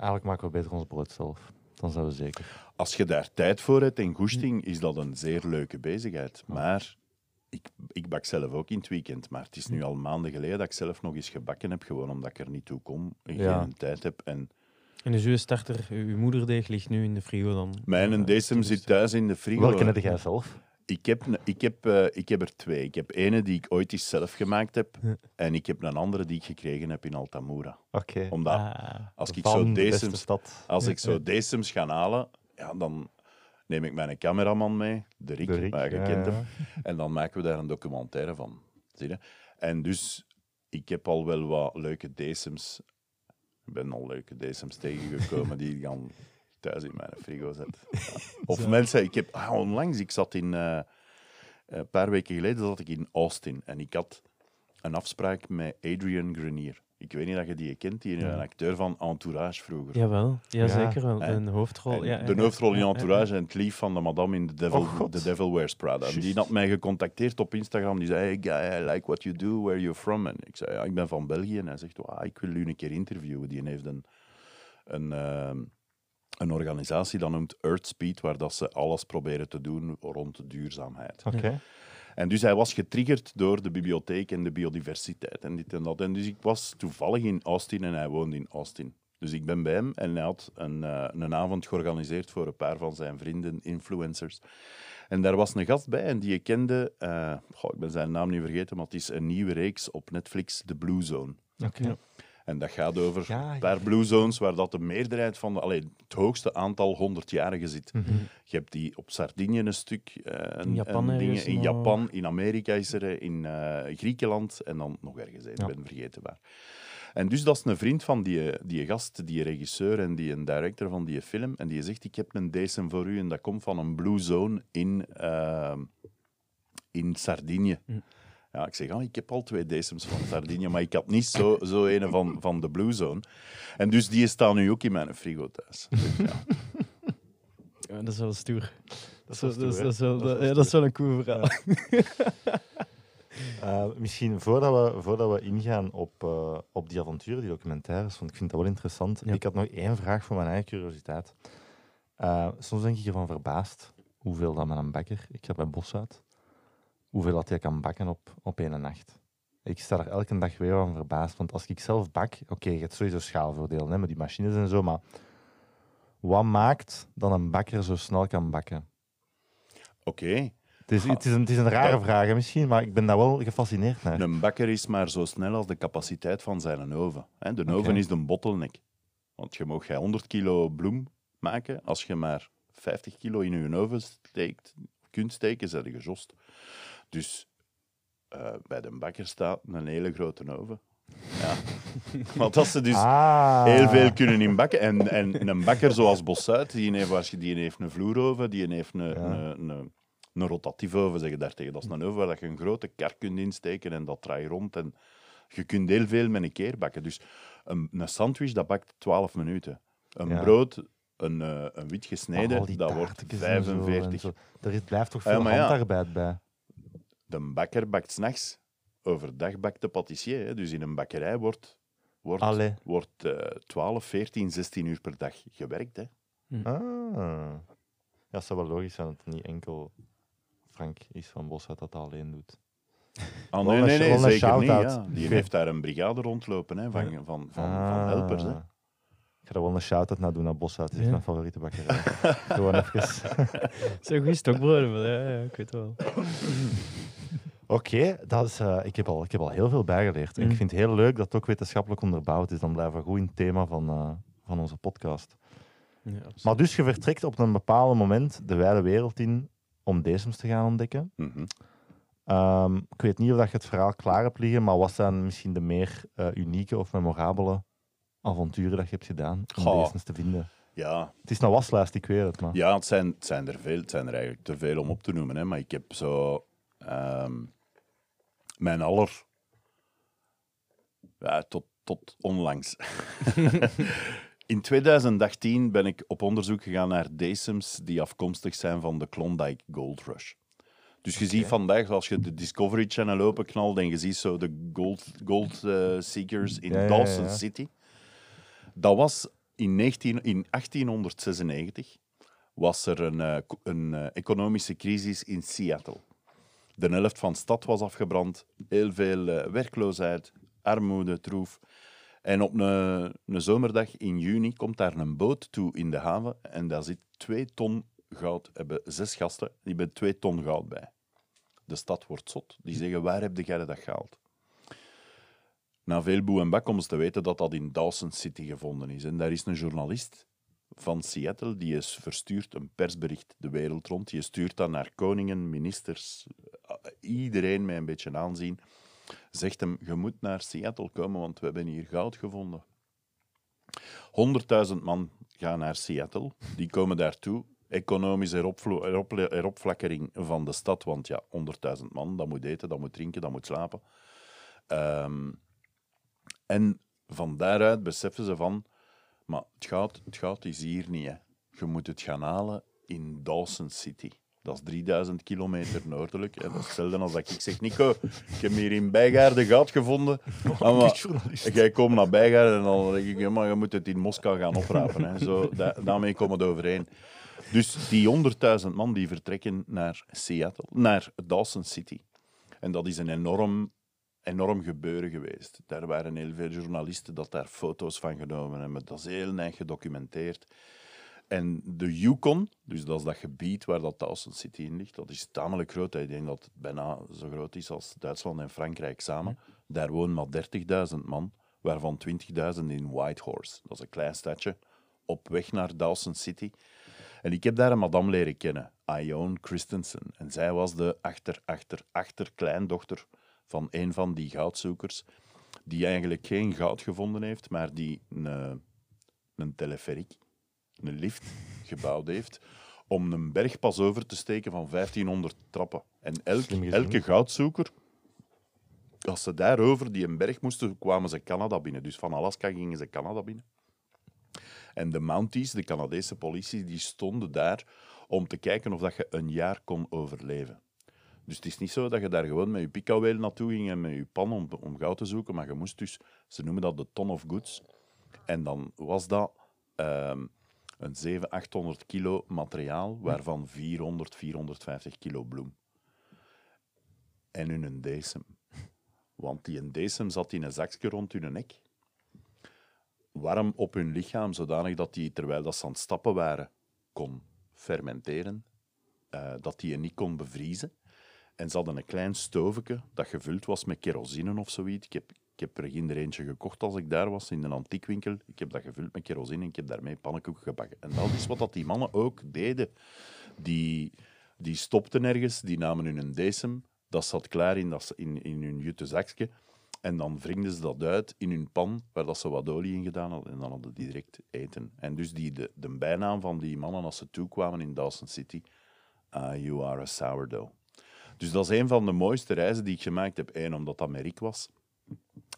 Eigenlijk maken we beter ons brood zelf. Dan zijn we zeker. Als je daar tijd voor hebt en goesting, is dat een zeer leuke bezigheid. Maar ik, ik bak zelf ook in het weekend. Maar het is nu al maanden geleden dat ik zelf nog eens gebakken heb, gewoon omdat ik er niet toe kom en Ja. geen tijd heb. En En dus uw starter, uw moederdeeg ligt nu in de frigo dan? mijn Eh, decem zit thuis in de frigo. Welke heb jij zelf? Ik heb, ik, heb, eh, ik heb er twee. Ik heb ene die ik ooit eens zelf gemaakt heb. Ja. En ik heb een andere die ik gekregen heb in Altamura. Oké. Omdat Ah, als ik zo de beste decems stad. Als Ja, ik zo decems ga halen, ja, dan neem ik mijn cameraman mee, de Rick, De Rick, maar je ja, kent hem. ja. En dan maken we daar een documentaire van. Zie je? En dus ik heb al wel wat leuke decems. Ik ben al leuke decems tegengekomen die dan thuis in mijn frigo zet. Ja. *laughs* Of mensen, ik heb ah, onlangs, ik zat in, eh, een paar weken geleden zat ik in Austin en ik had een afspraak met Adrian Grenier. Ik weet niet dat je die kent, die Ja. een acteur van Entourage vroeger. Jawel, ja, Ja. zeker wel. En- Een hoofdrol. En de hoofdrol in Ja, ja, Entourage en het lief van de madame in The Devil, Oh. The Devil Wears Prada. En die had mij gecontacteerd op Instagram. Die zei, hey guy, I like what you do, where you from? En ik zei, ja, ik ben van België. En hij zegt, "Wauw, ik wil u een keer interviewen. Die heeft een, een, ehm, een organisatie, dat noemt Earthspeed, waar dat ze alles proberen te doen rond duurzaamheid. Oké. En dus hij was getriggerd door de bibliotheek en de biodiversiteit en dit en dat. En dus ik was toevallig in Austin en hij woonde in Austin. Dus ik ben bij hem en hij had een, eh, een avond georganiseerd voor een paar van zijn vrienden, influencers. En daar was een gast bij en die je kende, eh, goh, ik ben zijn naam niet vergeten, maar het is een nieuwe reeks op Netflix, The Blue Zone. Oké. Ja. En dat gaat over Ja, ja. een paar blue zones waar dat de meerderheid van, de, allee, het hoogste aantal honderdjarigen zit. Mhm. Je hebt die op Sardinië een stuk, eh, een, Japan een dingen, in nog. Japan, in Amerika is er, eh, in eh, Griekenland en dan nog ergens, Ja. ik ben vergeten waar. En dus dat is een vriend van die, die gast, die regisseur en die een director van die film. En die zegt, ik heb een decem voor u en dat komt van een blue zone in, eh, in Sardinië. Hm. Ja, ik zeg, ah, ik heb al twee decems van Sardinië, maar ik had niet zo, zo een van, van de Blue Zone. En dus die staan nu ook in mijn frigo thuis. Dus ja. *laughs* Ja, dat is wel stoer. Dat is Dat wel is, dat wel, Dat is wel ja, dat is wel een cool verhaal. *laughs* Eh, misschien voordat we, voordat we ingaan op, eh, op die avonturen, die documentaires, want ik vind dat wel interessant. Ja. Ik had nog één vraag voor mijn eigen curiositeit. Eh, soms denk ik ervan verbaasd hoeveel dat met een bakker, ik ga bij Bos uit, hoeveel dat hij kan bakken op, op één nacht. Ik sta er elke dag weer van verbaasd, want als ik zelf bak, oké, je hebt sowieso schaalvoordelen hè, met die machines en zo, maar wat maakt dat een bakker zo snel kan bakken? Oké, Het is, het het is een rare vraag misschien, maar ik ben daar wel gefascineerd naar. een bakker is maar zo snel als de capaciteit van zijn oven. hè. De oven is de bottleneck. Want je mag 100 kilo bloem maken, als je maar 50 kilo in je oven steekt, kunt steken, zijn je gejost. Dus eh, bij de bakker staat een hele grote oven. Ja. *laughs* Want als ze dus Ah. heel veel kunnen inbakken. En, en een bakker zoals Bossuit, die heeft, die heeft een vloeroven, die heeft een, Ja. een, een, een rotatief oven, zeg je daartegen. Dat is een oven waar dat je een grote kar kunt insteken en dat draait rond. En je kunt heel veel met een keer bakken. Dus een, een sandwich, dat bakt 12 minuten. Een Ja. brood, een, eh, een wit gesneden, dat wordt taartjes en zo en 45. zo. Er blijft toch veel ja. handarbeid bij. De bakker bakt s'nachts. Overdag bakt de patissier. Hè. Dus in een bakkerij wordt, wordt, Allee. wordt eh 12, 14, 16 uur per dag gewerkt. Hè. Ah. Ja, het zou wel logisch zijn dat het niet enkel Frank is van Boshout dat dat alleen doet. Ah, Wel nee, een nee, nee, zeker niet. Ja. Die heeft daar een brigade rondlopen hè, van, van, van, van, Ah. helpers. Hè. Ik ga er wel een shout-out naar doen naar Boshout. Het is Ja. mijn favoriete bakkerij. *laughs* Gewoon even. *laughs* Zo'n goede stokbroden, maar ja, ja, ik weet het wel. *coughs* Oké, dat is, eh, ik, heb al, ik heb al heel veel bijgeleerd. En ik Mm. vind het heel leuk dat het ook wetenschappelijk onderbouwd is. Dan blijven we goed in het thema van, eh, van onze podcast. Ja. Maar dus je vertrekt op een bepaald moment de wijde wereld in om dezems te gaan ontdekken. Mhm. Ehm, ik weet niet of dat je het verhaal klaar hebt liggen, maar wat zijn misschien de meer eh, unieke of memorabele avonturen dat je hebt gedaan om Goh. dezems te vinden? Ja, Het is een waslijst, ik weet het, maar... ja het, zijn, het, zijn er veel, het zijn er eigenlijk te veel om op te noemen. Hè. Maar ik heb zo... ehm, mijn aller... Ja, tot, tot onlangs. *laughs* In 2018 ben ik op onderzoek gegaan naar decems die afkomstig zijn van de Klondike Gold Rush. Dus je ziet vandaag, als je de Discovery Channel openknalt en je ziet zo de gold, gold eh, seekers in Ja, ja, ja, Dawson ja. City. Dat was in, 19, in 1896 was er een, eh, een eh, economische crisis in Seattle. De helft van de stad was afgebrand, heel veel eh, werkloosheid, armoede, troef. En op een, een zomerdag in juni komt daar een boot toe in de haven en daar zit twee ton goud. hebben zes gasten, die hebben twee ton goud bij. De stad wordt zot. Die zeggen, waar heb jij dat gehaald? Na veel boe en bak te weten dat dat in Dawson City gevonden is. En daar is een journalist van Seattle, die is verstuurd een persbericht de wereld rond. Die stuurt dat naar koningen, ministers, iedereen met een beetje aanzien. zegt hem, je moet naar Seattle komen, want we hebben hier goud gevonden. 100.000 man gaan naar Seattle. Die komen daartoe. Economische eropvlo- erop- eropflakkering van de stad. Want ja, 100.000 man, dat moet eten, dat moet drinken, dat moet slapen. Ehm, en van daaruit beseffen ze van... Maar het goud, het goud is hier niet. Hè. Je moet het gaan halen in Dawson City. Dat is 3000 kilometer noordelijk. En dat is hetzelfde als dat ik zeg, Nico, ik heb hier in Bijgaarde goud gevonden. *laughs* Ah, maar- journalist. Jij komt naar Bijgaarden en dan denk ik, maar je moet het in Moskou gaan oprapen. Hè. Zo, da- daarmee komen we het overeen. Dus die 100.000 man die vertrekken naar Seattle, naar Dawson City. En dat is een enorm, enorm gebeuren geweest. Daar waren heel veel journalisten dat daar foto's van genomen hebben. Dat is heel neig gedocumenteerd. En de Yukon, dus dat is dat gebied waar dat Dawson City in ligt, dat is tamelijk groot. Ik denk dat het bijna zo groot is als Duitsland en Frankrijk samen. Daar wonen maar 30.000 man, waarvan 20.000 in Whitehorse. Dat is een klein stadje op weg naar Dawson City. En ik heb daar een madame leren kennen, Ione Christensen. En zij was de achter, achter, achter kleindochter van een van die goudzoekers, die eigenlijk geen goud gevonden heeft, maar die een, eh, een teleferiek, een lift gebouwd heeft om een bergpas over te steken van 1500 trappen. En elk, elke goudzoeker, als ze daarover die een berg moesten, kwamen ze Canada binnen. Dus van Alaska gingen ze Canada binnen. En de Mounties, de Canadese politie, die stonden daar om te kijken of dat je een jaar kon overleven. Dus het is niet zo dat je daar gewoon met je pikaweel naartoe ging en met je pan om, om goud te zoeken, maar je moest dus, ze noemen dat de ton of goods. En dan was dat ehm, een 700, 800 kilo materiaal, waarvan 400, 450 kilo bloem. En hun decem. Want die een decem zat in een zakje rond hun nek warm op hun lichaam, zodanig dat die, terwijl dat ze aan het stappen waren, kon fermenteren, eh, dat die je niet kon bevriezen. En ze hadden een klein stovetje dat gevuld was met kerosine of zoiets. Ik heb, ik heb er ginder eentje gekocht als ik daar was, in een antiekwinkel. Ik heb dat gevuld met kerosine en ik heb daarmee pannenkoeken gebakken. En dat is wat dat die mannen ook deden. Die, die stopten ergens, die namen hun decem, dat zat klaar in, dat, in, in hun jute zakje. En dan wringden ze dat uit in hun pan, waar dat ze wat olie in gedaan hadden. En dan hadden die direct eten. En dus die, de, de bijnaam van die mannen als ze toekwamen in Dawson City, ah, you are a sourdough. Dus dat is een van de mooiste reizen die ik gemaakt heb. Eén, omdat dat Merik was.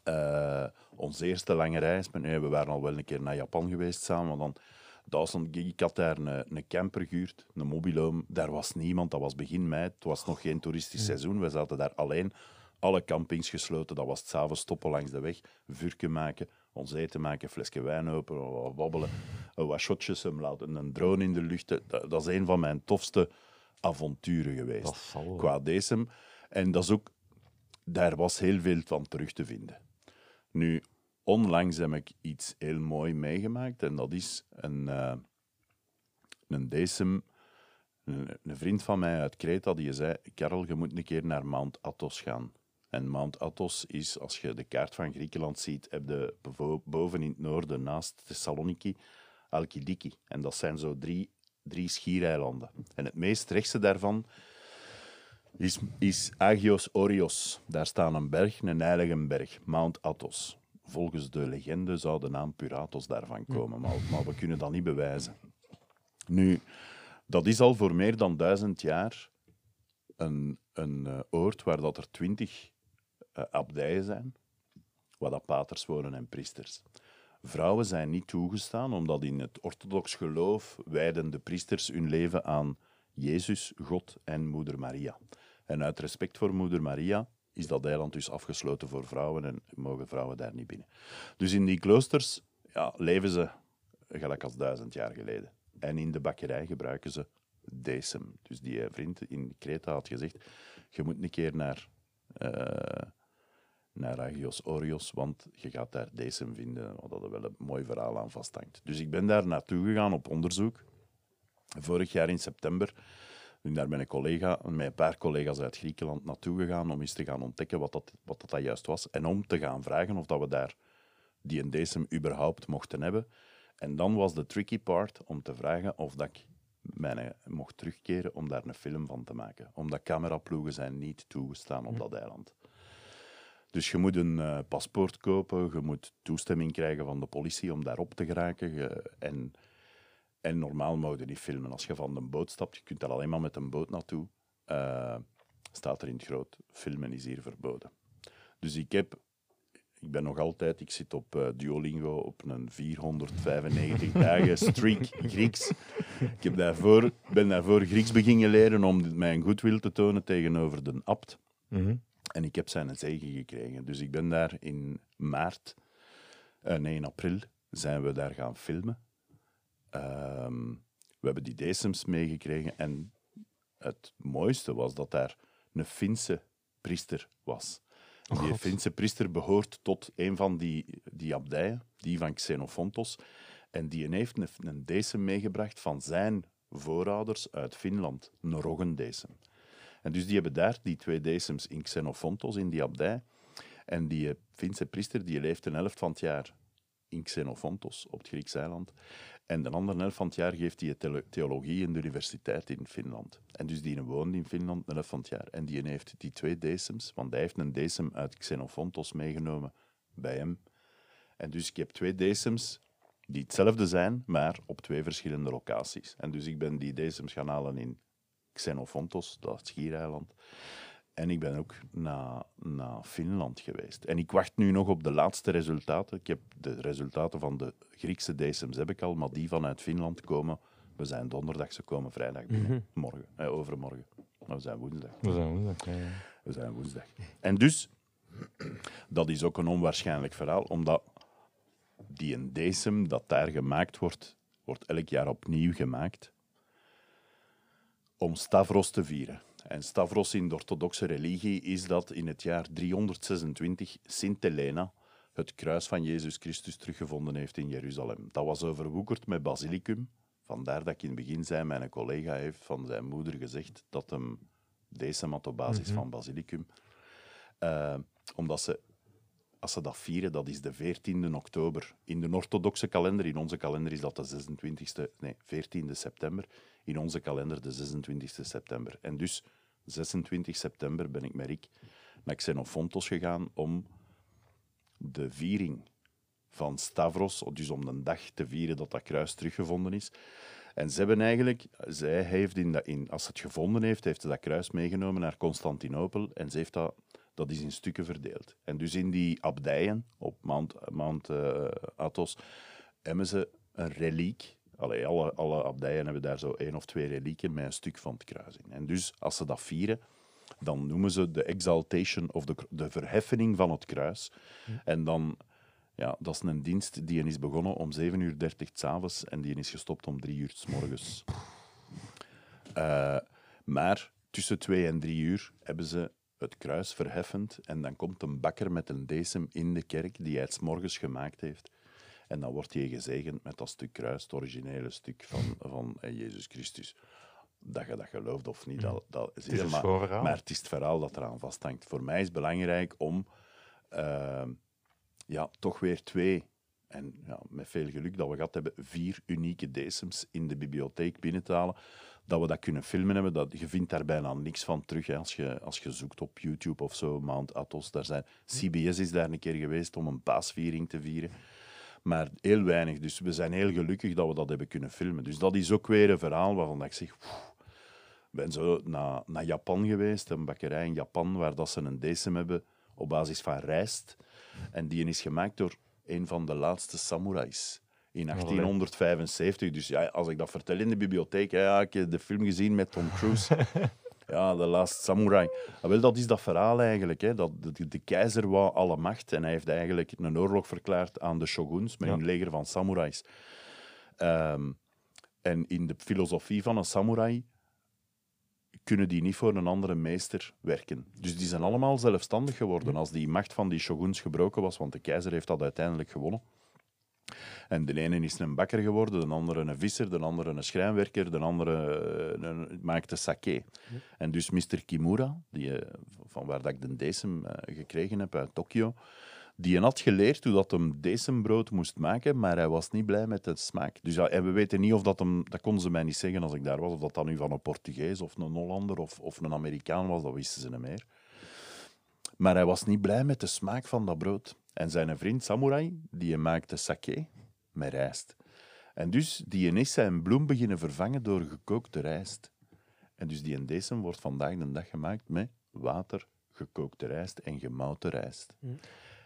Eh, onze eerste lange reis. Maar nee, we waren al wel een keer naar Japan geweest samen. Want dan Dawson, ik had daar een, een camper gehuurd, een mobiloom. Daar was niemand, dat was begin mei. Het was nog geen toeristisch seizoen. We zaten daar alleen. Alle campings gesloten. Dat was het s'avonds stoppen langs de weg, vuurken maken, ons eten maken, flesje wijn open, wat babbelen, wat shotjes, hem laten, een drone in de lucht. Dat, dat is een van mijn tofste avonturen geweest qua decem. En dat is ook, daar was heel veel van terug te vinden. Nu, onlangs heb ik iets heel mooi meegemaakt en dat is een, eh, een decem. Een, vriend van mij uit Kreta die zei: Karel, je moet een keer naar Mount Athos gaan. En Mount Athos is, als je de kaart van Griekenland ziet, heb je boven in het noorden, naast Thessaloniki, Alkidiki. En dat zijn zo drie, drie schiereilanden. En het meest rechtse daarvan is, is Agios Orios. Daar staat een berg, een heilige berg, Mount Athos. Volgens de legende zou de naam Puratos daarvan komen, maar, maar we kunnen dat niet bewijzen. Nu, dat is al voor meer dan duizend jaar een, een eh, oord waar dat er twintig eh, abdijen zijn, waar dat paters wonen en priesters. Vrouwen zijn niet toegestaan, omdat in het orthodox geloof wijden de priesters hun leven aan Jezus, God en Moeder Maria. En uit respect voor Moeder Maria is dat eiland dus afgesloten voor vrouwen en mogen vrouwen daar niet binnen. Dus in die kloosters ja, leven ze gelijk als duizend jaar geleden. En in de bakkerij gebruiken ze decem. Dus die eh, vriend in Kreta had gezegd, je moet een keer naar, eh, naar Agios Orios, want je gaat daar decem vinden, wat er wel een mooi verhaal aan vasthangt. Dus ik ben daar naartoe gegaan op onderzoek. Vorig jaar in september. Daar ben een collega, met een paar collega's uit Griekenland naartoe gegaan om eens te gaan ontdekken wat dat, wat dat, dat juist was. En om te gaan vragen of dat we daar die decem überhaupt mochten hebben. En dan was de tricky part om te vragen of dat ik mij mocht terugkeren om daar een film van te maken. Omdat cameraploegen zijn niet toegestaan op dat eiland. Dus je moet een eh, paspoort kopen, je moet toestemming krijgen van de politie om daarop te geraken. Je- en, en normaal mag je niet filmen. Als je van een boot stapt, je kunt daar alleen maar met een boot naartoe, eh, staat er in het groot, filmen is hier verboden. Dus ik heb, ik ben nog altijd, ik zit op eh, Duolingo op een 495 *laughs* dagen streak Grieks. Ik heb daarvoor, ben daarvoor Grieks beginnen leren om mijn goedwil te tonen tegenover de abt. Mhm. En ik heb zijn zegen gekregen. Dus ik ben daar in maart, eh, nee, in april, zijn we daar gaan filmen. Ehm, we hebben die decems meegekregen. En het mooiste was dat daar een Finse priester was. En die Finse priester behoort tot een van die, die abdijen, die van Xenofontos. En die heeft een, een decem meegebracht van zijn voorouders uit Finland, een roggendecem. En dus die hebben daar die twee decems in Xenofontos, in die abdij. En die eh, Finse priester die leeft een helft van het jaar in Xenofontos, op het Griekse eiland. En de andere helft van het jaar geeft hij theologie in de universiteit in Finland. En dus die woont in Finland een helft van het jaar. En die heeft die twee decems, want hij heeft een decem uit Xenofontos meegenomen bij hem. En dus ik heb twee decems die hetzelfde zijn, maar op twee verschillende locaties. En dus ik ben die decems gaan halen in Xenofontos, dat schiereiland. En ik ben ook naar, naar Finland geweest. En ik wacht nu nog op de laatste resultaten. Ik heb de resultaten van de Griekse decems heb ik al, maar die vanuit Finland komen. We zijn donderdag, ze komen vrijdag binnen. Morgen, eh, overmorgen. Maar we zijn woensdag. We zijn woensdag. ja, ja. We zijn woensdag. En dus, dat is ook een onwaarschijnlijk verhaal, omdat die een decem dat daar gemaakt wordt, wordt elk jaar opnieuw gemaakt om Stavros te vieren. En Stavros in de orthodoxe religie is dat in het jaar 326 Sint Helena het kruis van Jezus Christus teruggevonden heeft in Jeruzalem. Dat was overwoekerd met basilicum. Vandaar dat ik in het begin zei, mijn collega heeft van zijn moeder gezegd dat hem decem had op basis van basilicum. Eh, omdat ze, als ze dat vieren, dat is de 14e oktober. In de orthodoxe kalender, in onze kalender is dat de 26e, nee, 14e september. In onze kalender de 26e september. En dus 26 september ben ik met Rick naar Xenofontos gegaan om de viering van Stavros, dus om de dag te vieren dat dat kruis teruggevonden is. En ze hebben eigenlijk, zij heeft in dat, in, als ze het gevonden heeft, heeft ze dat kruis meegenomen naar Constantinopel en ze heeft dat, dat is in stukken verdeeld. En dus in die abdijen op Mount, Mount eh, Athos hebben ze een reliek. Allee, alle, alle abdijen hebben daar zo één of twee relieken met een stuk van het kruis in. En dus als ze dat vieren, dan noemen ze de exaltation of de, de verheffening van het kruis. En dan, ja, dat is een dienst die is begonnen om 7 uur 30 s'avonds en die is gestopt om 3 uur s morgens. Eh, maar tussen 2 en 3 uur hebben ze het kruis verheffend en dan komt een bakker met een decem in de kerk die hij 's morgens gemaakt heeft. En dan wordt hij gezegend met dat stuk kruis, het originele stuk van, van eh, Jezus Christus. Dat je dat gelooft of niet, dat, dat is, helemaal- schoon verhaal. Maar het is het verhaal dat eraan vasthangt. Voor mij is het belangrijk om eh, ja, toch weer twee, en ja, met veel geluk dat we gehad hebben, vier unieke decems in de bibliotheek binnen te halen. Dat we dat kunnen filmen hebben. Dat, je vindt daar bijna niks van terug hè, als, je, als je zoekt op YouTube of zo. Mount Athos, daar zijn, CBS is daar een keer geweest om een paasviering te vieren. Maar heel weinig. Dus we zijn heel gelukkig dat we dat hebben kunnen filmen. Dus dat is ook weer een verhaal waarvan ik zeg... "Oeh, ik ben zo naar, naar Japan geweest, een bakkerij in Japan, waar dat ze een decem hebben op basis van rijst. En die is gemaakt door een van de laatste samurais in 1875. Dus ja, als ik dat vertel in de bibliotheek, ja, ik heb de film gezien met Tom Cruise. *laughs* Ja, The Last Samurai. Ah, wel, dat is dat verhaal eigenlijk. Hè. Dat de, de keizer wou alle macht en hij heeft eigenlijk een oorlog verklaard aan de shoguns met Ja. een leger van samurais. Ehm, en in de filosofie van een samurai kunnen die niet voor een andere meester werken. Dus die zijn allemaal zelfstandig geworden als die macht van die shoguns gebroken was, want de keizer heeft dat uiteindelijk gewonnen. En de ene is een bakker geworden, de andere een visser, de andere een schrijnwerker, de andere eh, een- maakte sake. En dus Mr. Kimura, die, eh, van waar dat ik de decem eh, gekregen heb uit Tokio, die had geleerd hoe dat hem decembrood moest maken, maar hij was niet blij met de smaak. Dus ja, en we weten niet of dat hem, dat konden ze mij niet zeggen als ik daar was, of dat dan nu van een Portugees of een Hollander of, of een Amerikaan was, dat wisten ze niet meer. Maar hij was niet blij met de smaak van dat brood. En zijn vriend Samurai, die maakte sake met rijst. En dus die is zijn bloem beginnen vervangen door gekookte rijst. En dus die decem wordt vandaag de dag gemaakt met water, gekookte rijst en gemouten rijst.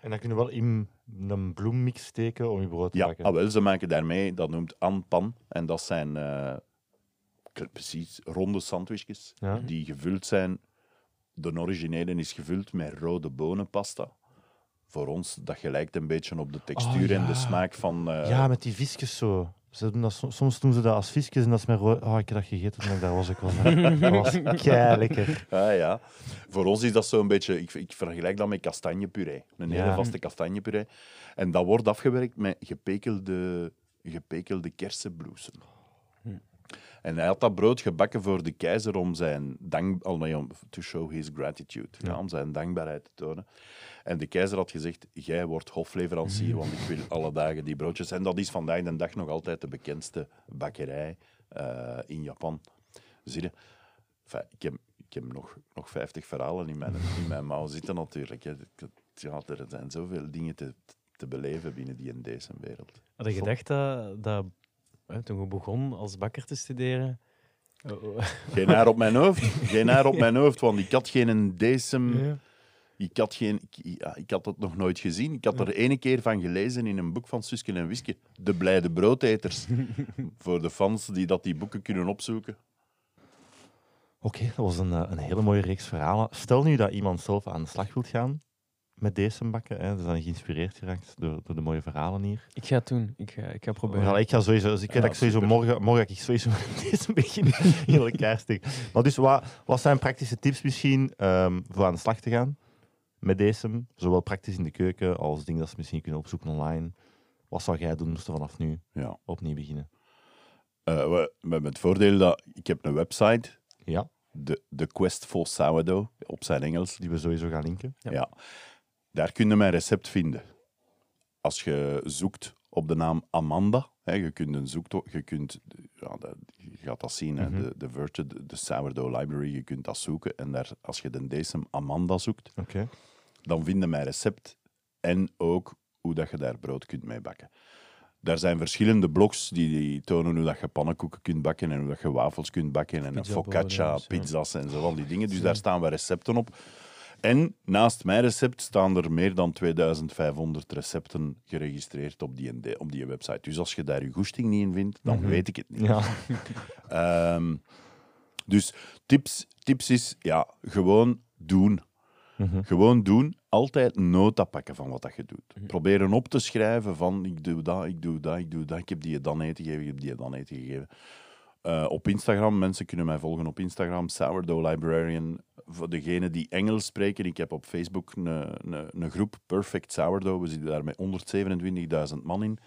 En dan kunnen we wel in een bloemmix steken om je brood te Ja, bakken. ah, wel, ze maken daarmee, dat noemt anpan. En dat zijn eh, precies ronde sandwichjes Ja. die gevuld zijn. De originele is gevuld met rode bonenpasta. Voor ons, dat gelijkt een beetje op de textuur en Oh, ja. de smaak van... eh, ja, met die visjes zo. Ze doen dat, so- soms doen ze dat als visjes en dat is met rood. Oh, ik heb dat gegeten toen ik daar was. Ik was *laughs* dat was kei lekker. Ah, ja. Voor ons is dat zo'n beetje... Ik, ik vergelijk dat met kastanjepuree. Een hele vaste kastanjepuree. En dat wordt afgewerkt met gepekelde, gepekelde kersenbloesem. En hij had dat brood gebakken voor de keizer om zijn dank... om to show his gratitude. Ja, om zijn dankbaarheid te tonen. En de keizer had gezegd, jij wordt hofleverancier, want ik wil alle dagen die broodjes. En dat is vandaag de dag nog altijd de bekendste bakkerij eh, in Japan. Zie je? Enfin, ik heb, ik heb nog, nog 50 verhalen in mijn, *laughs* in mijn mouw zitten natuurlijk. hè. Ja, er zijn zoveel dingen te, te beleven binnen die in deze wereld. Had je gedacht dat, dat hè, toen je begon als bakker te studeren... oh, oh, *laughs* Geen haar op mijn hoofd. Geen haar op mijn hoofd, want ik had geen decem. Ja. Ik had, geen, ik, ja, ik had dat nog nooit gezien. Ik had er ene keer van gelezen in een boek van Suske en Wiske. De Blijde Broodeters. *laughs* Voor de fans die dat die boeken kunnen opzoeken. Oké, dat was een, eh, een hele mooie reeks verhalen. Stel nu dat iemand zelf aan de slag wilt gaan met deze bakken. Hè, dus dan geïnspireerd geraakt door, door de mooie verhalen hier. Ik ga het doen. Ik ga, ik ga proberen. Maar ik ga sowieso, dus ik weet Ja, dat ik sowieso super. morgen, morgen ga ik sowieso met *laughs* deze beginnen *laughs* in elkaar steken. Maar dus wat, wat zijn praktische tips misschien ehm, voor aan de slag te gaan met deze? Zowel praktisch in de keuken als dingen dat ze misschien kunnen opzoeken online. Wat zou jij doen moesten vanaf nu Ja. opnieuw beginnen? Eh, we, we hebben het voordeel dat ik heb een website, Ja, de, de Quest for Sourdough, op zijn Engels. die we sowieso gaan linken. Ja. Ja. Daar kun je mijn recept vinden. Als je zoekt op de naam Amanda, hè, je kunt een zoektocht, je kunt, ja, dat, je gaat dat zien, hè, Mhm. de, de Virtue, de, de Sourdough Library, je kunt dat zoeken. En daar, als je de decem Amanda zoekt, dan vind je mijn recept en ook hoe dat je daar brood kunt mee bakken. Daar zijn verschillende blogs die, die tonen hoe dat je pannenkoeken kunt bakken en hoe dat je wafels kunt bakken en een focaccia, pizza's en zo van die dingen. Dus daar staan we recepten op. En naast mijn recept staan er meer dan 2500 recepten geregistreerd op die, op die website. Dus als je daar je goesting niet in vindt, dan Mhm. weet ik het niet. Ja. *laughs* Ehm, dus tips, tips is ja, gewoon doen. Mhm. Gewoon doen. Altijd nota pakken van wat dat je doet. Mhm. Proberen op te schrijven van ik doe dat, ik doe dat, ik doe dat. Ik heb die dan eten gegeven, ik heb die dan eten gegeven. Eh, op Instagram, mensen kunnen mij volgen op Instagram, Sourdough Librarian. Voor degenen die Engels spreken, ik heb op Facebook een, een, een groep, Perfect Sourdough. We zitten daar met 127.000 man in,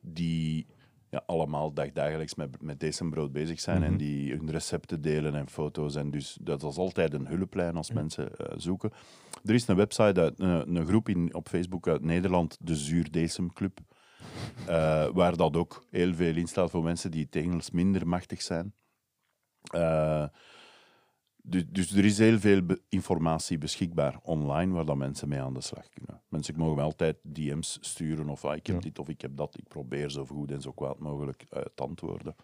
die ja, allemaal dagdagelijks met, met decembrood bezig zijn en Mhm. die hun recepten delen en foto's. En dus dat is altijd een hulplijn als mensen eh, zoeken. Er is een website, uit, een, een groep in, op Facebook uit Nederland, de Zuur Decem Club, eh, waar dat ook heel veel in staat voor mensen die het Engels minder machtig zijn. Eh, dus, dus er is heel veel be- informatie beschikbaar online waar dat mensen mee aan de slag kunnen. Mensen mogen altijd DM's sturen of ah, ik heb Ja. dit of ik heb dat. Ik probeer zo goed en zo kwaad mogelijk te antwoorden.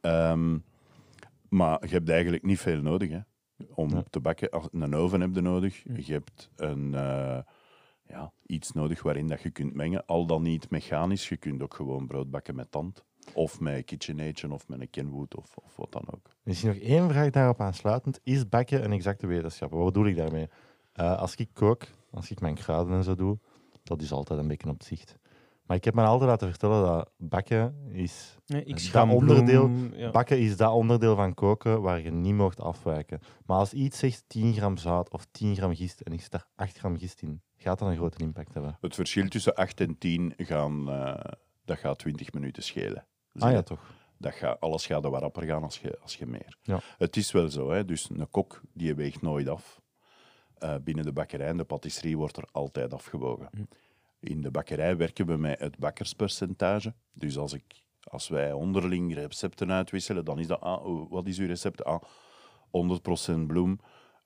Ehm, maar je hebt eigenlijk niet veel nodig hè, om Ja. te bakken. Als- Een oven heb je nodig. Je hebt een, eh, ja, iets nodig waarin dat je kunt mengen. Al dan niet mechanisch. Je kunt ook gewoon brood bakken met tand. Of met KitchenAid of met een Kenwood of, of wat dan ook. Misschien nog één vraag daarop aansluitend. Is bakken een exacte wetenschap? Wat bedoel ik daarmee? Eh, als ik kook, als ik mijn kruiden en zo doe, dat is altijd een beetje op zicht. Maar ik heb me altijd laten vertellen dat bakken is, Nee, ik dat onderdeel- ja. bakken is dat onderdeel van koken waar je niet mocht afwijken. Maar als iets zegt 10 gram zout of 10 gram gist en ik daar 8 gram gist in, gaat dat een grote impact hebben. Het verschil tussen 8 en 10 gaan, eh, dat gaat 20 minuten schelen. Ah ja, toch? dat gaat, alles gaat er wat rapper gaan als je, als je meer. Ja. Het is wel zo, hè? dus een kok die weegt nooit af. Eh, binnen de bakkerij en de patisserie wordt er altijd afgewogen. Hm. In de bakkerij werken we met het bakkerspercentage. Dus als, ik, als wij onderling recepten uitwisselen, dan is dat, ah, oh, wat is uw recept? Ah, 100% bloem,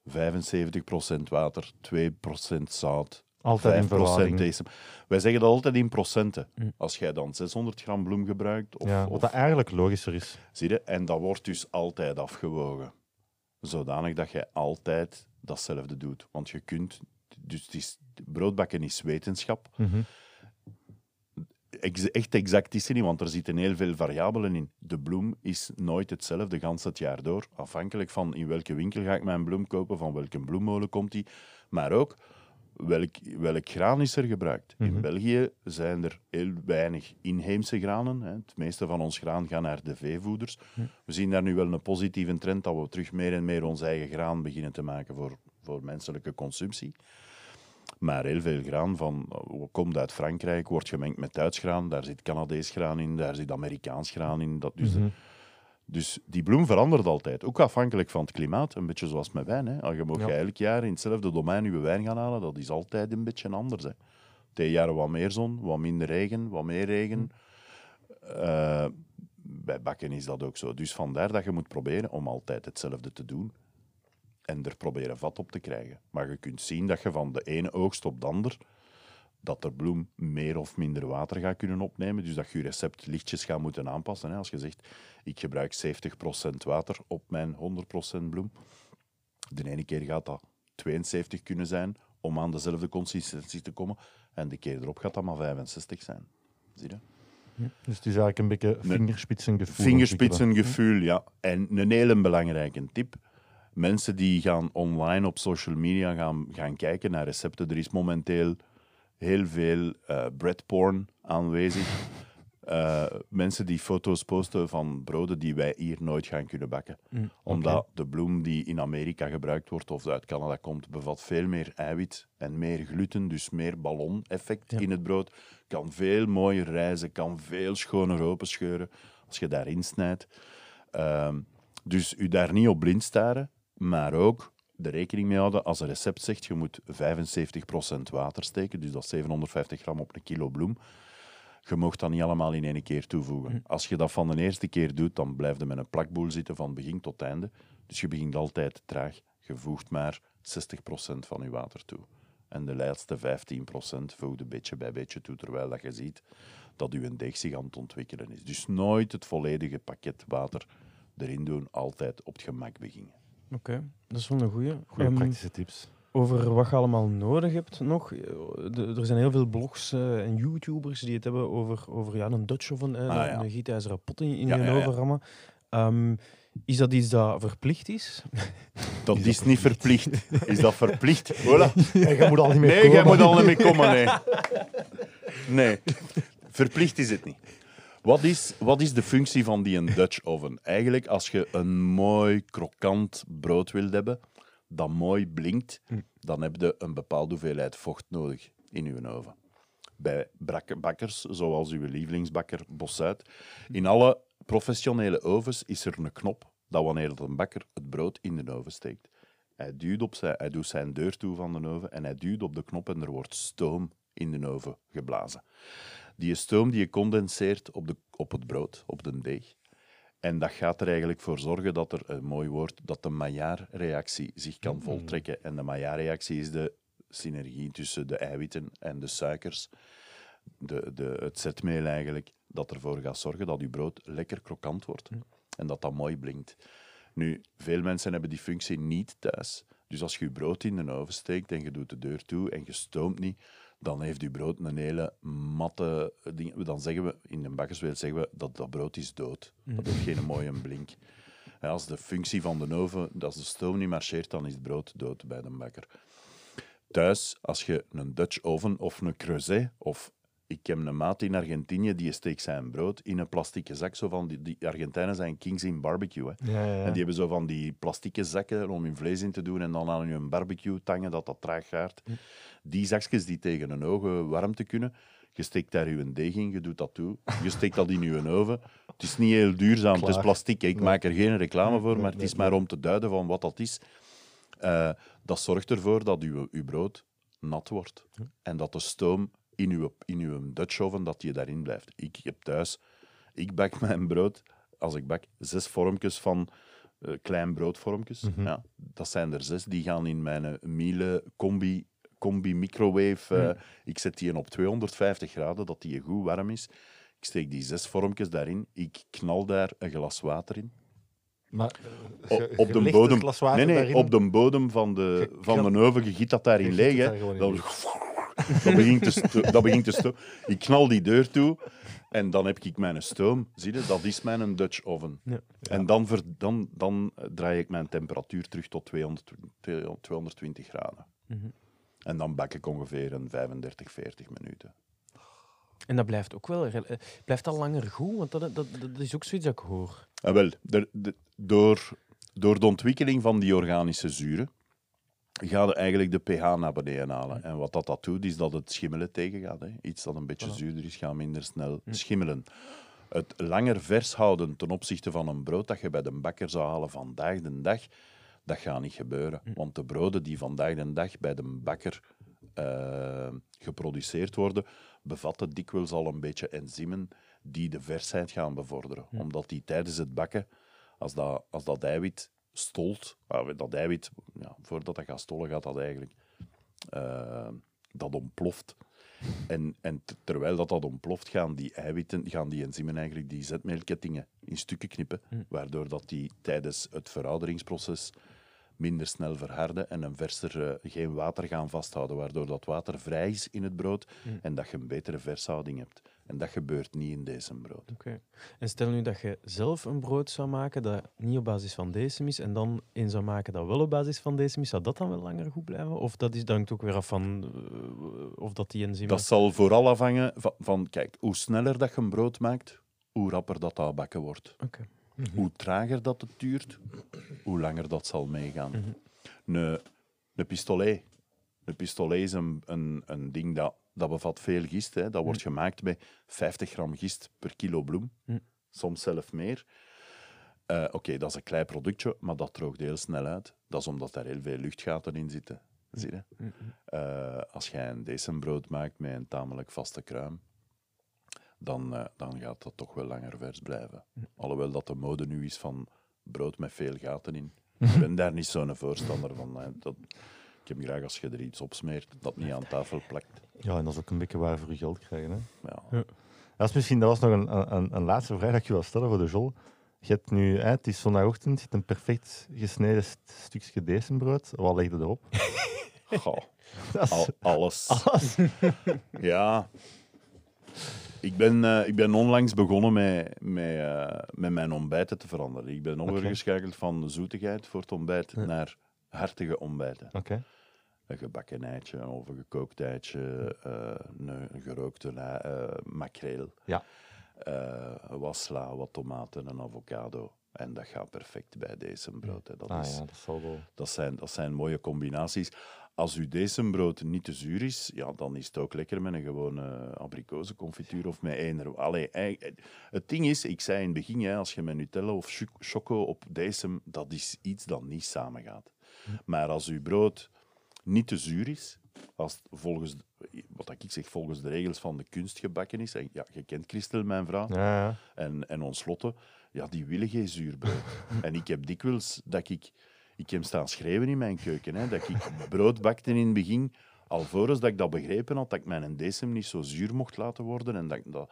75% water, 2% zout, Altijd in 5% verhouding. decem. Wij zeggen dat altijd in procenten. Hm. Als jij dan 600 gram bloem gebruikt, of, Ja, of wat dat eigenlijk logischer is. Zie je? En dat wordt dus altijd afgewogen. Zodanig dat je altijd datzelfde doet. Want je kunt... Dus het is, broodbakken is wetenschap. Mhm. Ex- echt exact is het niet, want er zitten heel veel variabelen in. De bloem is nooit hetzelfde, gans het jaar door. Afhankelijk van in welke winkel ga ik mijn bloem kopen, van welke bloemmolen komt die. Maar ook, welk, welk graan is er gebruikt? Mhm. In België zijn er heel weinig inheemse granen. Hè. Het meeste van ons graan gaat naar de veevoeders. We zien daar nu wel een positieve trend dat we terug meer en meer ons eigen graan beginnen te maken voor, voor menselijke consumptie. Maar heel veel graan van, eh, komt uit Frankrijk, wordt gemengd met Duits graan. Daar zit Canadees graan in, daar zit Amerikaans graan in. Dat, dus, Mhm. Dus die bloem verandert altijd. Ook afhankelijk van het klimaat. Een beetje zoals met wijn. Hè. Je mag Ja. elk jaar in hetzelfde domein je wijn gaan halen, dat is altijd een beetje anders. Hè. Twee jaren wat meer zon, wat minder regen, wat meer regen. Eh, bij bakken is dat ook zo. Dus vandaar dat je moet proberen om altijd hetzelfde te doen en er proberen vat op te krijgen. Maar je kunt zien dat je van de ene oogst op de ander dat de bloem meer of minder water gaat kunnen opnemen. Dus dat je je recept lichtjes gaat moeten aanpassen. Hè. Als je zegt, ik gebruik 70% water op mijn 100% bloem. De ene keer gaat dat 72 kunnen zijn om aan dezelfde consistentie te komen. En de keer erop gaat dat maar 65 zijn. Zie je? Dus het is eigenlijk een beetje vingerspitsengevoel. Vingerspitsengevoel, ja. En een hele belangrijke tip. Mensen die gaan online op social media gaan, gaan kijken naar recepten. Er is momenteel heel veel eh breadporn aanwezig. *laughs* Eh, mensen die foto's posten van broden die wij hier nooit gaan kunnen bakken. Mm, Omdat de bloem die in Amerika gebruikt wordt of uit Canada komt, bevat veel meer eiwit en meer gluten, dus meer ballon-effect Ja. in het brood. Kan veel mooier rijzen, kan veel schoner openscheuren als je daarin snijdt. Ehm, dus u daar niet op blind staren, maar ook er rekening mee houden als een recept zegt je moet 75% water steken, dus dat is 750 gram op een kilo bloem. Je mag dat niet allemaal in één keer toevoegen. Als je dat van de eerste keer doet, dan blijf je met een plakboel zitten van begin tot einde. Dus je begint altijd traag. Je voegt maar 60% van je water toe. En de laatste 15% voeg je beetje bij beetje toe, terwijl dat je ziet dat je deeg zich aan het ontwikkelen is. Dus nooit het volledige pakket water erin doen, altijd op het gemak beginnen. Oké, dat is wel een goeie. Goede Ehm, praktische tips. over wat je allemaal nodig hebt nog. eh, de- er zijn heel veel blogs eh, en YouTubers die het hebben over, over ja, een Dutch oven, eh, Ah, een, ja. een gietijzeren pot in, in Ja, je ja. Ehm, is dat iets dat verplicht is? *laughs* Dat is, niet verplicht. Is dat verplicht? *laughs* Voilà. En je moet al niet meer Nee, komen. jij moet al niet meer komen, nee. Nee, verplicht is het niet. Wat is, wat is de functie van die een Dutch oven? Eigenlijk, als je een mooi krokant brood wilt hebben, dat mooi blinkt, dan heb je een bepaalde hoeveelheid vocht nodig in je oven. Bij bakkers, zoals uw lievelingsbakker Bossuit, in alle professionele ovens is er een knop dat wanneer een bakker het brood in de oven steekt. Hij, duwt op zijn, hij doet zijn deur toe van de oven en hij duwt op de knop en er wordt stoom in de oven geblazen. Die stoom die condenseert op, de, op het brood, op de deeg. En dat gaat er eigenlijk voor zorgen dat er, een mooi woord, dat de Maillard-reactie zich kan voltrekken. En de Maillard-reactie is de synergie tussen de eiwitten en de suikers, de, de, het zetmeel eigenlijk, dat ervoor gaat zorgen dat je brood lekker krokant wordt. En dat dat mooi blinkt. Nu, veel mensen hebben die functie niet thuis. Dus als je je brood in de oven steekt en je doet de deur toe en je stoomt niet, dan heeft je brood een hele matte ding. Dan zeggen we, in de bakkerswereld zeggen we dat dat brood is dood. Dat heeft geen mooie blink. En als de functie van de oven, als de stoom niet marcheert, dan is het brood dood bij de bakker. Thuis, als je een Dutch oven of een creuset of ik heb een maat in Argentinië die steekt zijn brood in een plastieke zak. Zo van die, die Argentijnen zijn kings in barbecue. Hè. Ja, ja, ja. En die hebben zo van die plastieke zakken om hun vlees in te doen en dan aan hun barbecue tangen dat dat traag gaat. Die zakjes die tegen een ogen warmte kunnen. Je steekt daar je deeg in, je doet dat toe. Je steekt dat in je oven. Het is niet heel duurzaam, het is plastic. Ik Nee. maak er geen reclame voor, maar het is maar om te duiden van wat dat is. Eh, dat zorgt ervoor dat uw brood nat wordt. En dat de stoom in uw, in uw Dutch oven, dat die daarin blijft. Ik heb thuis, ik bak *laughs* mijn brood, als ik bak, zes vormpjes van eh, klein broodvormpjes. Mhm. ja, dat zijn er zes. Die gaan in mijn eh, Miele combi, combi microwave. eh, Mhm. Ik zet die op 250 graden, dat die goed warm is. Ik steek die zes vormpjes daarin. Ik knal daar een glas water in. Maar je- op je de bodem. het glas water Nee, nee, daarin, op de bodem van de, Je van de oven. Je giet dat daarin je leeg. Dat, leeg. Dat begint te dat begint te sto- Ik knal die deur toe en dan heb ik mijn stoom. Zie je, dat is mijn Dutch oven. Ja. En dan, ver, dan, dan draai ik mijn temperatuur terug tot 200, 220 graden. Mhm. En dan bak ik ongeveer een 35, 40 minuten. En dat blijft ook wel... eh, Blijft dat langer goed? Want dat, dat, dat is ook zoiets dat ik hoor. Ah, wel, de- de- door, door de ontwikkeling van die organische zuren gaat je eigenlijk de pH naar beneden halen. En wat dat, dat doet, is dat het schimmelen tegengaat. Hè. Iets dat een beetje Voilà. zuurder is, gaat minder snel Hm. schimmelen. Het langer vers houden ten opzichte van een brood dat je bij de bakker zou halen vandaag de dag, dat gaat niet gebeuren. Hm. Want de broden die vandaag de dag bij de bakker eh, geproduceerd worden, bevatten dikwijls al een beetje enzymen die de versheid gaan bevorderen. Omdat die tijdens het bakken, als dat, als dat eiwit stolt, dat eiwit, ja, voordat dat gaat stollen, gaat dat eigenlijk, eh, dat ontploft. En, en terwijl dat, dat ontploft, gaan die eiwitten, gaan die enzymen eigenlijk die zetmeelkettingen in stukken knippen, Hm. waardoor dat die tijdens het verouderingsproces minder snel verharden en een verser eh, geen water gaan vasthouden, waardoor dat water vrij is in het brood Hm. en dat je een betere vershouding hebt. En dat gebeurt niet in deze brood. Oké. En stel nu dat je zelf een brood zou maken dat niet op basis van decim is, en dan een zou maken dat wel op basis van decim is, zou dat dan wel langer goed blijven? Of dat is, hangt ook weer af van eh, of dat die enzymen... Dat zal vooral afhangen van, van, kijk, hoe sneller dat je een brood maakt, hoe rapper dat dat bakken wordt. Oké. Hoe trager dat het duurt, hoe langer dat zal meegaan. Mhm. Een, een pistolet. Een pistolet is een, een, een ding dat, dat bevat veel gist. Hè. Dat wordt gemaakt met 50 gram gist per kilo bloem. Hm. Soms zelf meer. Eh, Oké, dat is een klein productje, maar dat droogt heel snel uit. Dat is omdat daar heel veel luchtgaten in zitten. Zie je? Eh, als jij een decembrood maakt met een tamelijk vaste kruim, dan, eh, dan gaat dat toch wel langer vers blijven. Alhoewel dat de mode nu is van brood met veel gaten in. *laughs* Ik ben daar niet zo'n voorstander van. Dat, ik heb graag als je er iets op smeert, dat niet aan tafel plakt. Ja, en dat is ook een beetje waar voor je geld krijgen. Hè. Ja. Dat, is misschien, dat was nog een, een, een laatste vraag dat ik je wil stellen voor de Jol. Je hebt nu, hè, het is zondagochtend, je hebt een perfect gesneden st- stukje decembrood. Wat leg je erop? *laughs* Goh, *laughs* is- al, alles. alles. *laughs* Ja. Ik ben, eh, ik ben onlangs begonnen met, met, eh, met mijn ontbijten te veranderen. Ik ben overgeschakeld van zoetigheid voor het ontbijt Ja. naar hartige ontbijten. Een gebakken eitje of een gekookt eitje, eh, een, een gerookte eh, makreel, Ja. eh, wat sla, wat tomaten, een avocado. En dat gaat perfect bij deze brood. hè. Dat, Ah is, ja, dat zal wel. dat, zijn, dat zijn mooie combinaties. Als uw decembrood niet te zuur is, ja, dan is het ook lekker met een gewone abrikozenconfituur of met eender. Allee, het ding is, ik zei in het begin, hè, als je met Nutella of choc- choco op decem, dat is iets dat niet samengaat. Maar als uw brood niet te zuur is, als het volgens, wat ik zeg, volgens de regels van de kunst gebakken is, en ja, je kent Christel, mijn vrouw, Ja, ja. en, en ons Lotte, ja, die willen geen zuurbrood. *laughs* en ik heb dikwijls dat ik... Ik heb staan schreeuwen in mijn keuken, hè, dat ik brood bakte in het begin, alvorens dat ik dat begrepen had, dat ik mijn decem niet zo zuur mocht laten worden. En dat,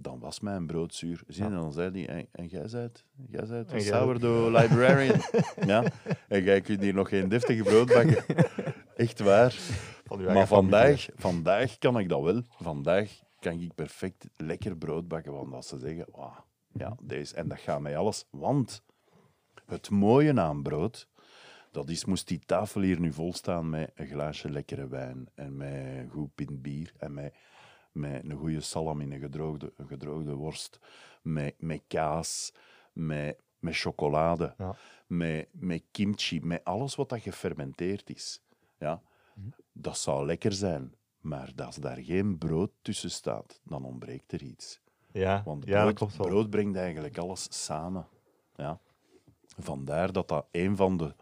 dan was mijn brood zuur. Zie en dan zei hij, en, en jij zijt, jij zijt een sourdough librarian. *laughs* ja, en jij kunt hier nog geen deftige brood bakken. *laughs* Echt waar. Van Maar familie. vandaag, vandaag kan ik dat wel. Vandaag kan ik perfect lekker brood bakken. Want als ze zeggen, "Wauw, ja, deze, en dat gaat mij alles. Want het mooie aan brood, dat is, moest die tafel hier nu vol staan met een glaasje lekkere wijn en met een goed pint bier en met, met een goede salam in een gedroogde, een gedroogde worst, met, met kaas, met, met chocolade, Ja. met, met kimchi, met alles wat dat gefermenteerd is. Ja, dat zou lekker zijn. Maar als daar geen brood tussen staat, dan ontbreekt er iets. Ja, Want ja dat brood, klopt wel. brood brengt eigenlijk alles samen. Ja. Vandaar dat dat een van de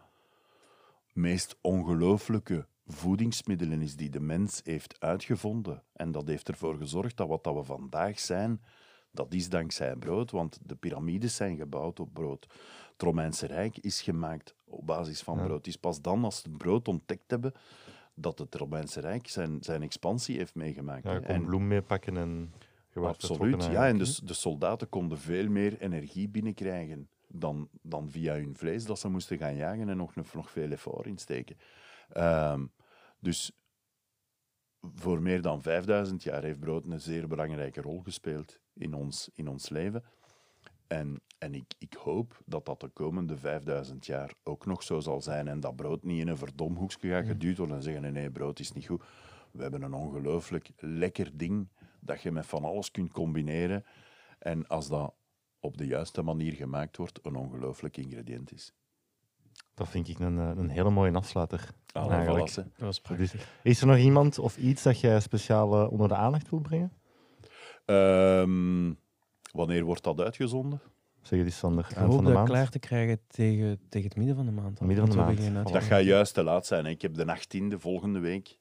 meest ongelooflijke voedingsmiddelen is die de mens heeft uitgevonden. En dat heeft ervoor gezorgd dat wat dat we vandaag zijn, dat is dankzij brood, want de piramides zijn gebouwd op brood. Het Romeinse Rijk is gemaakt op basis van Ja. brood. Het is pas dan, als ze het brood ontdekt hebben, dat het Romeinse Rijk zijn, zijn expansie heeft meegemaakt. Ja, je kon En- bloem meepakken en Absoluut, ja. En de, de soldaten konden veel meer energie binnenkrijgen dan, dan via hun vlees dat ze moesten gaan jagen en nog, nog veel effort insteken. Ehm, dus voor meer dan 5000 jaar heeft brood een zeer belangrijke rol gespeeld in ons, in ons leven. En, en ik, ik hoop dat dat de komende 5000 jaar ook nog zo zal zijn en dat brood niet in een verdomhoekje gaat geduwd worden en zeggen nee, nee, brood is niet goed. We hebben een ongelooflijk lekker ding dat je met van alles kunt combineren. En als dat op de juiste manier gemaakt wordt, een ongelooflijk ingrediënt is. Dat vind ik een, eh, een hele mooie afsluiter. Alle Eigenlijk. voilà, hè. Dat was Dus, prachtig. is er nog iemand of iets dat jij speciaal eh, onder de aandacht wil brengen? Ehm, wanneer wordt dat uitgezonden? Zeg het eens, Sander. Ik hoop van de dat maand? klaar te krijgen tegen, tegen het midden van de maand. Midden van de maand. beginnen. Dat gaat juist te laat zijn. Hè. Ik heb de 18e volgende week.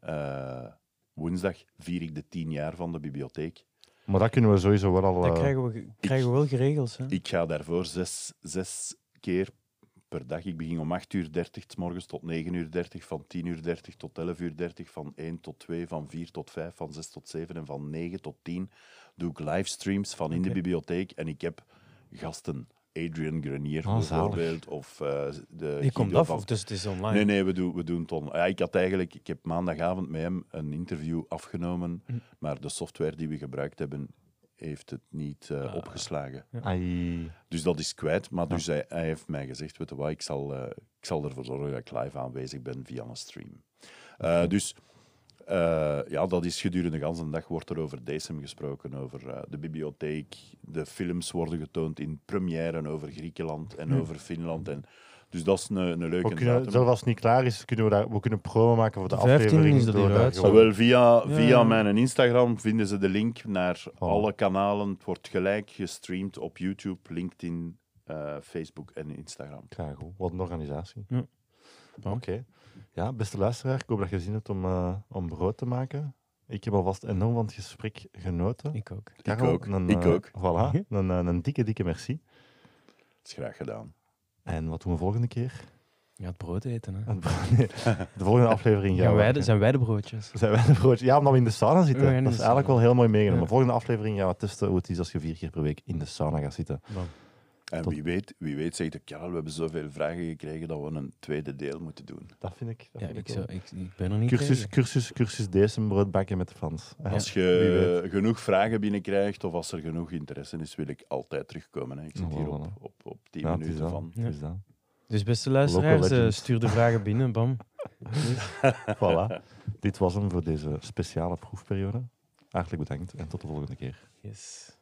eh, woensdag vier ik de tien jaar van de bibliotheek. Maar dat kunnen we sowieso wel al... Dat krijgen we, ge- krijgen we wel geregeld. Hè? Ik ga daarvoor zes, zes keer per dag. Ik begin om 8 uur 30 's morgens tot 9 uur 30, van 10 uur 30 tot 11 uur 30, van 1 tot 2, van 4 tot 5, van 6 tot 7 en van 9 tot 10 doe ik livestreams van in de bibliotheek. En ik heb gasten. Adrian Grenier Oh, zalig. bijvoorbeeld. Of eh, de Guido komt af, of dus het is online. Nee, nee, we doen, we doen het on- ja, Ik had eigenlijk, ik heb maandagavond met hem een interview afgenomen, Hm. maar de software die we gebruikt hebben, heeft het niet eh, Ah. opgeslagen. Ai, Dus dat is kwijt. Maar dus hij, hij heeft mij gezegd, weet je wat, ik zal, eh, ik zal ervoor zorgen dat ik live aanwezig ben via een stream. Eh, dus eh, ja, dat is gedurende de ganse dag wordt er over DSM gesproken, over de bibliotheek. De films worden getoond in première over Griekenland en Hm. over Finland. En, dus dat is een, een leuke kunnen, datum. zelfs als het niet klaar is, kunnen we, daar, we kunnen promo maken voor de, De 15e aflevering. is dat gewoon- Zowel via, via ja. mijn Instagram vinden ze de link naar alle kanalen. Het wordt gelijk gestreamd op YouTube, LinkedIn, eh, Facebook en Instagram. Ja, goed. Wat een organisatie. Ja. Oké. Ja, beste luisteraar, ik hoop dat je zin hebt om, eh, om brood te maken. Ik heb alvast enorm van het gesprek genoten. Ik ook. Karel, ook. Een, Ik eh, ook. Voilà, *laughs* een, eh, een dikke, dikke merci. Dat is graag gedaan. En wat doen we volgende keer? Ja, het brood eten. Hè. Het bro- nee, De volgende aflevering gaan we... wij, de, zijn wij de broodjes? Zijn wij de broodjes? Ja, omdat we in de sauna zitten. Dat is eigenlijk wel heel mooi meegenomen. Ja. De volgende aflevering gaan we testen hoe het is als je vier keer per week in de sauna gaat zitten. Bam. En Tot- wie weet, wie weet zegt de Karel, we hebben zoveel vragen gekregen dat we een tweede deel moeten doen. Dat vind ik. Dat Ja, vind ik, ik zou, ik, ik ben er niet Cursus, tegen. cursus, cursus deze brood bakken met de Frans. Ja, Als je genoeg vragen binnenkrijgt of als er genoeg interesse is, wil ik altijd terugkomen. Hè. Ik zit Oh, hier op, op, op 10 Ja, het is minuten dat. van. Dat. Dus beste luisteraars, eh, stuur de vragen binnen. Bam. *laughs* Voilà. Dit was hem voor deze speciale proefperiode. Hartelijk bedankt en tot de volgende keer. Yes.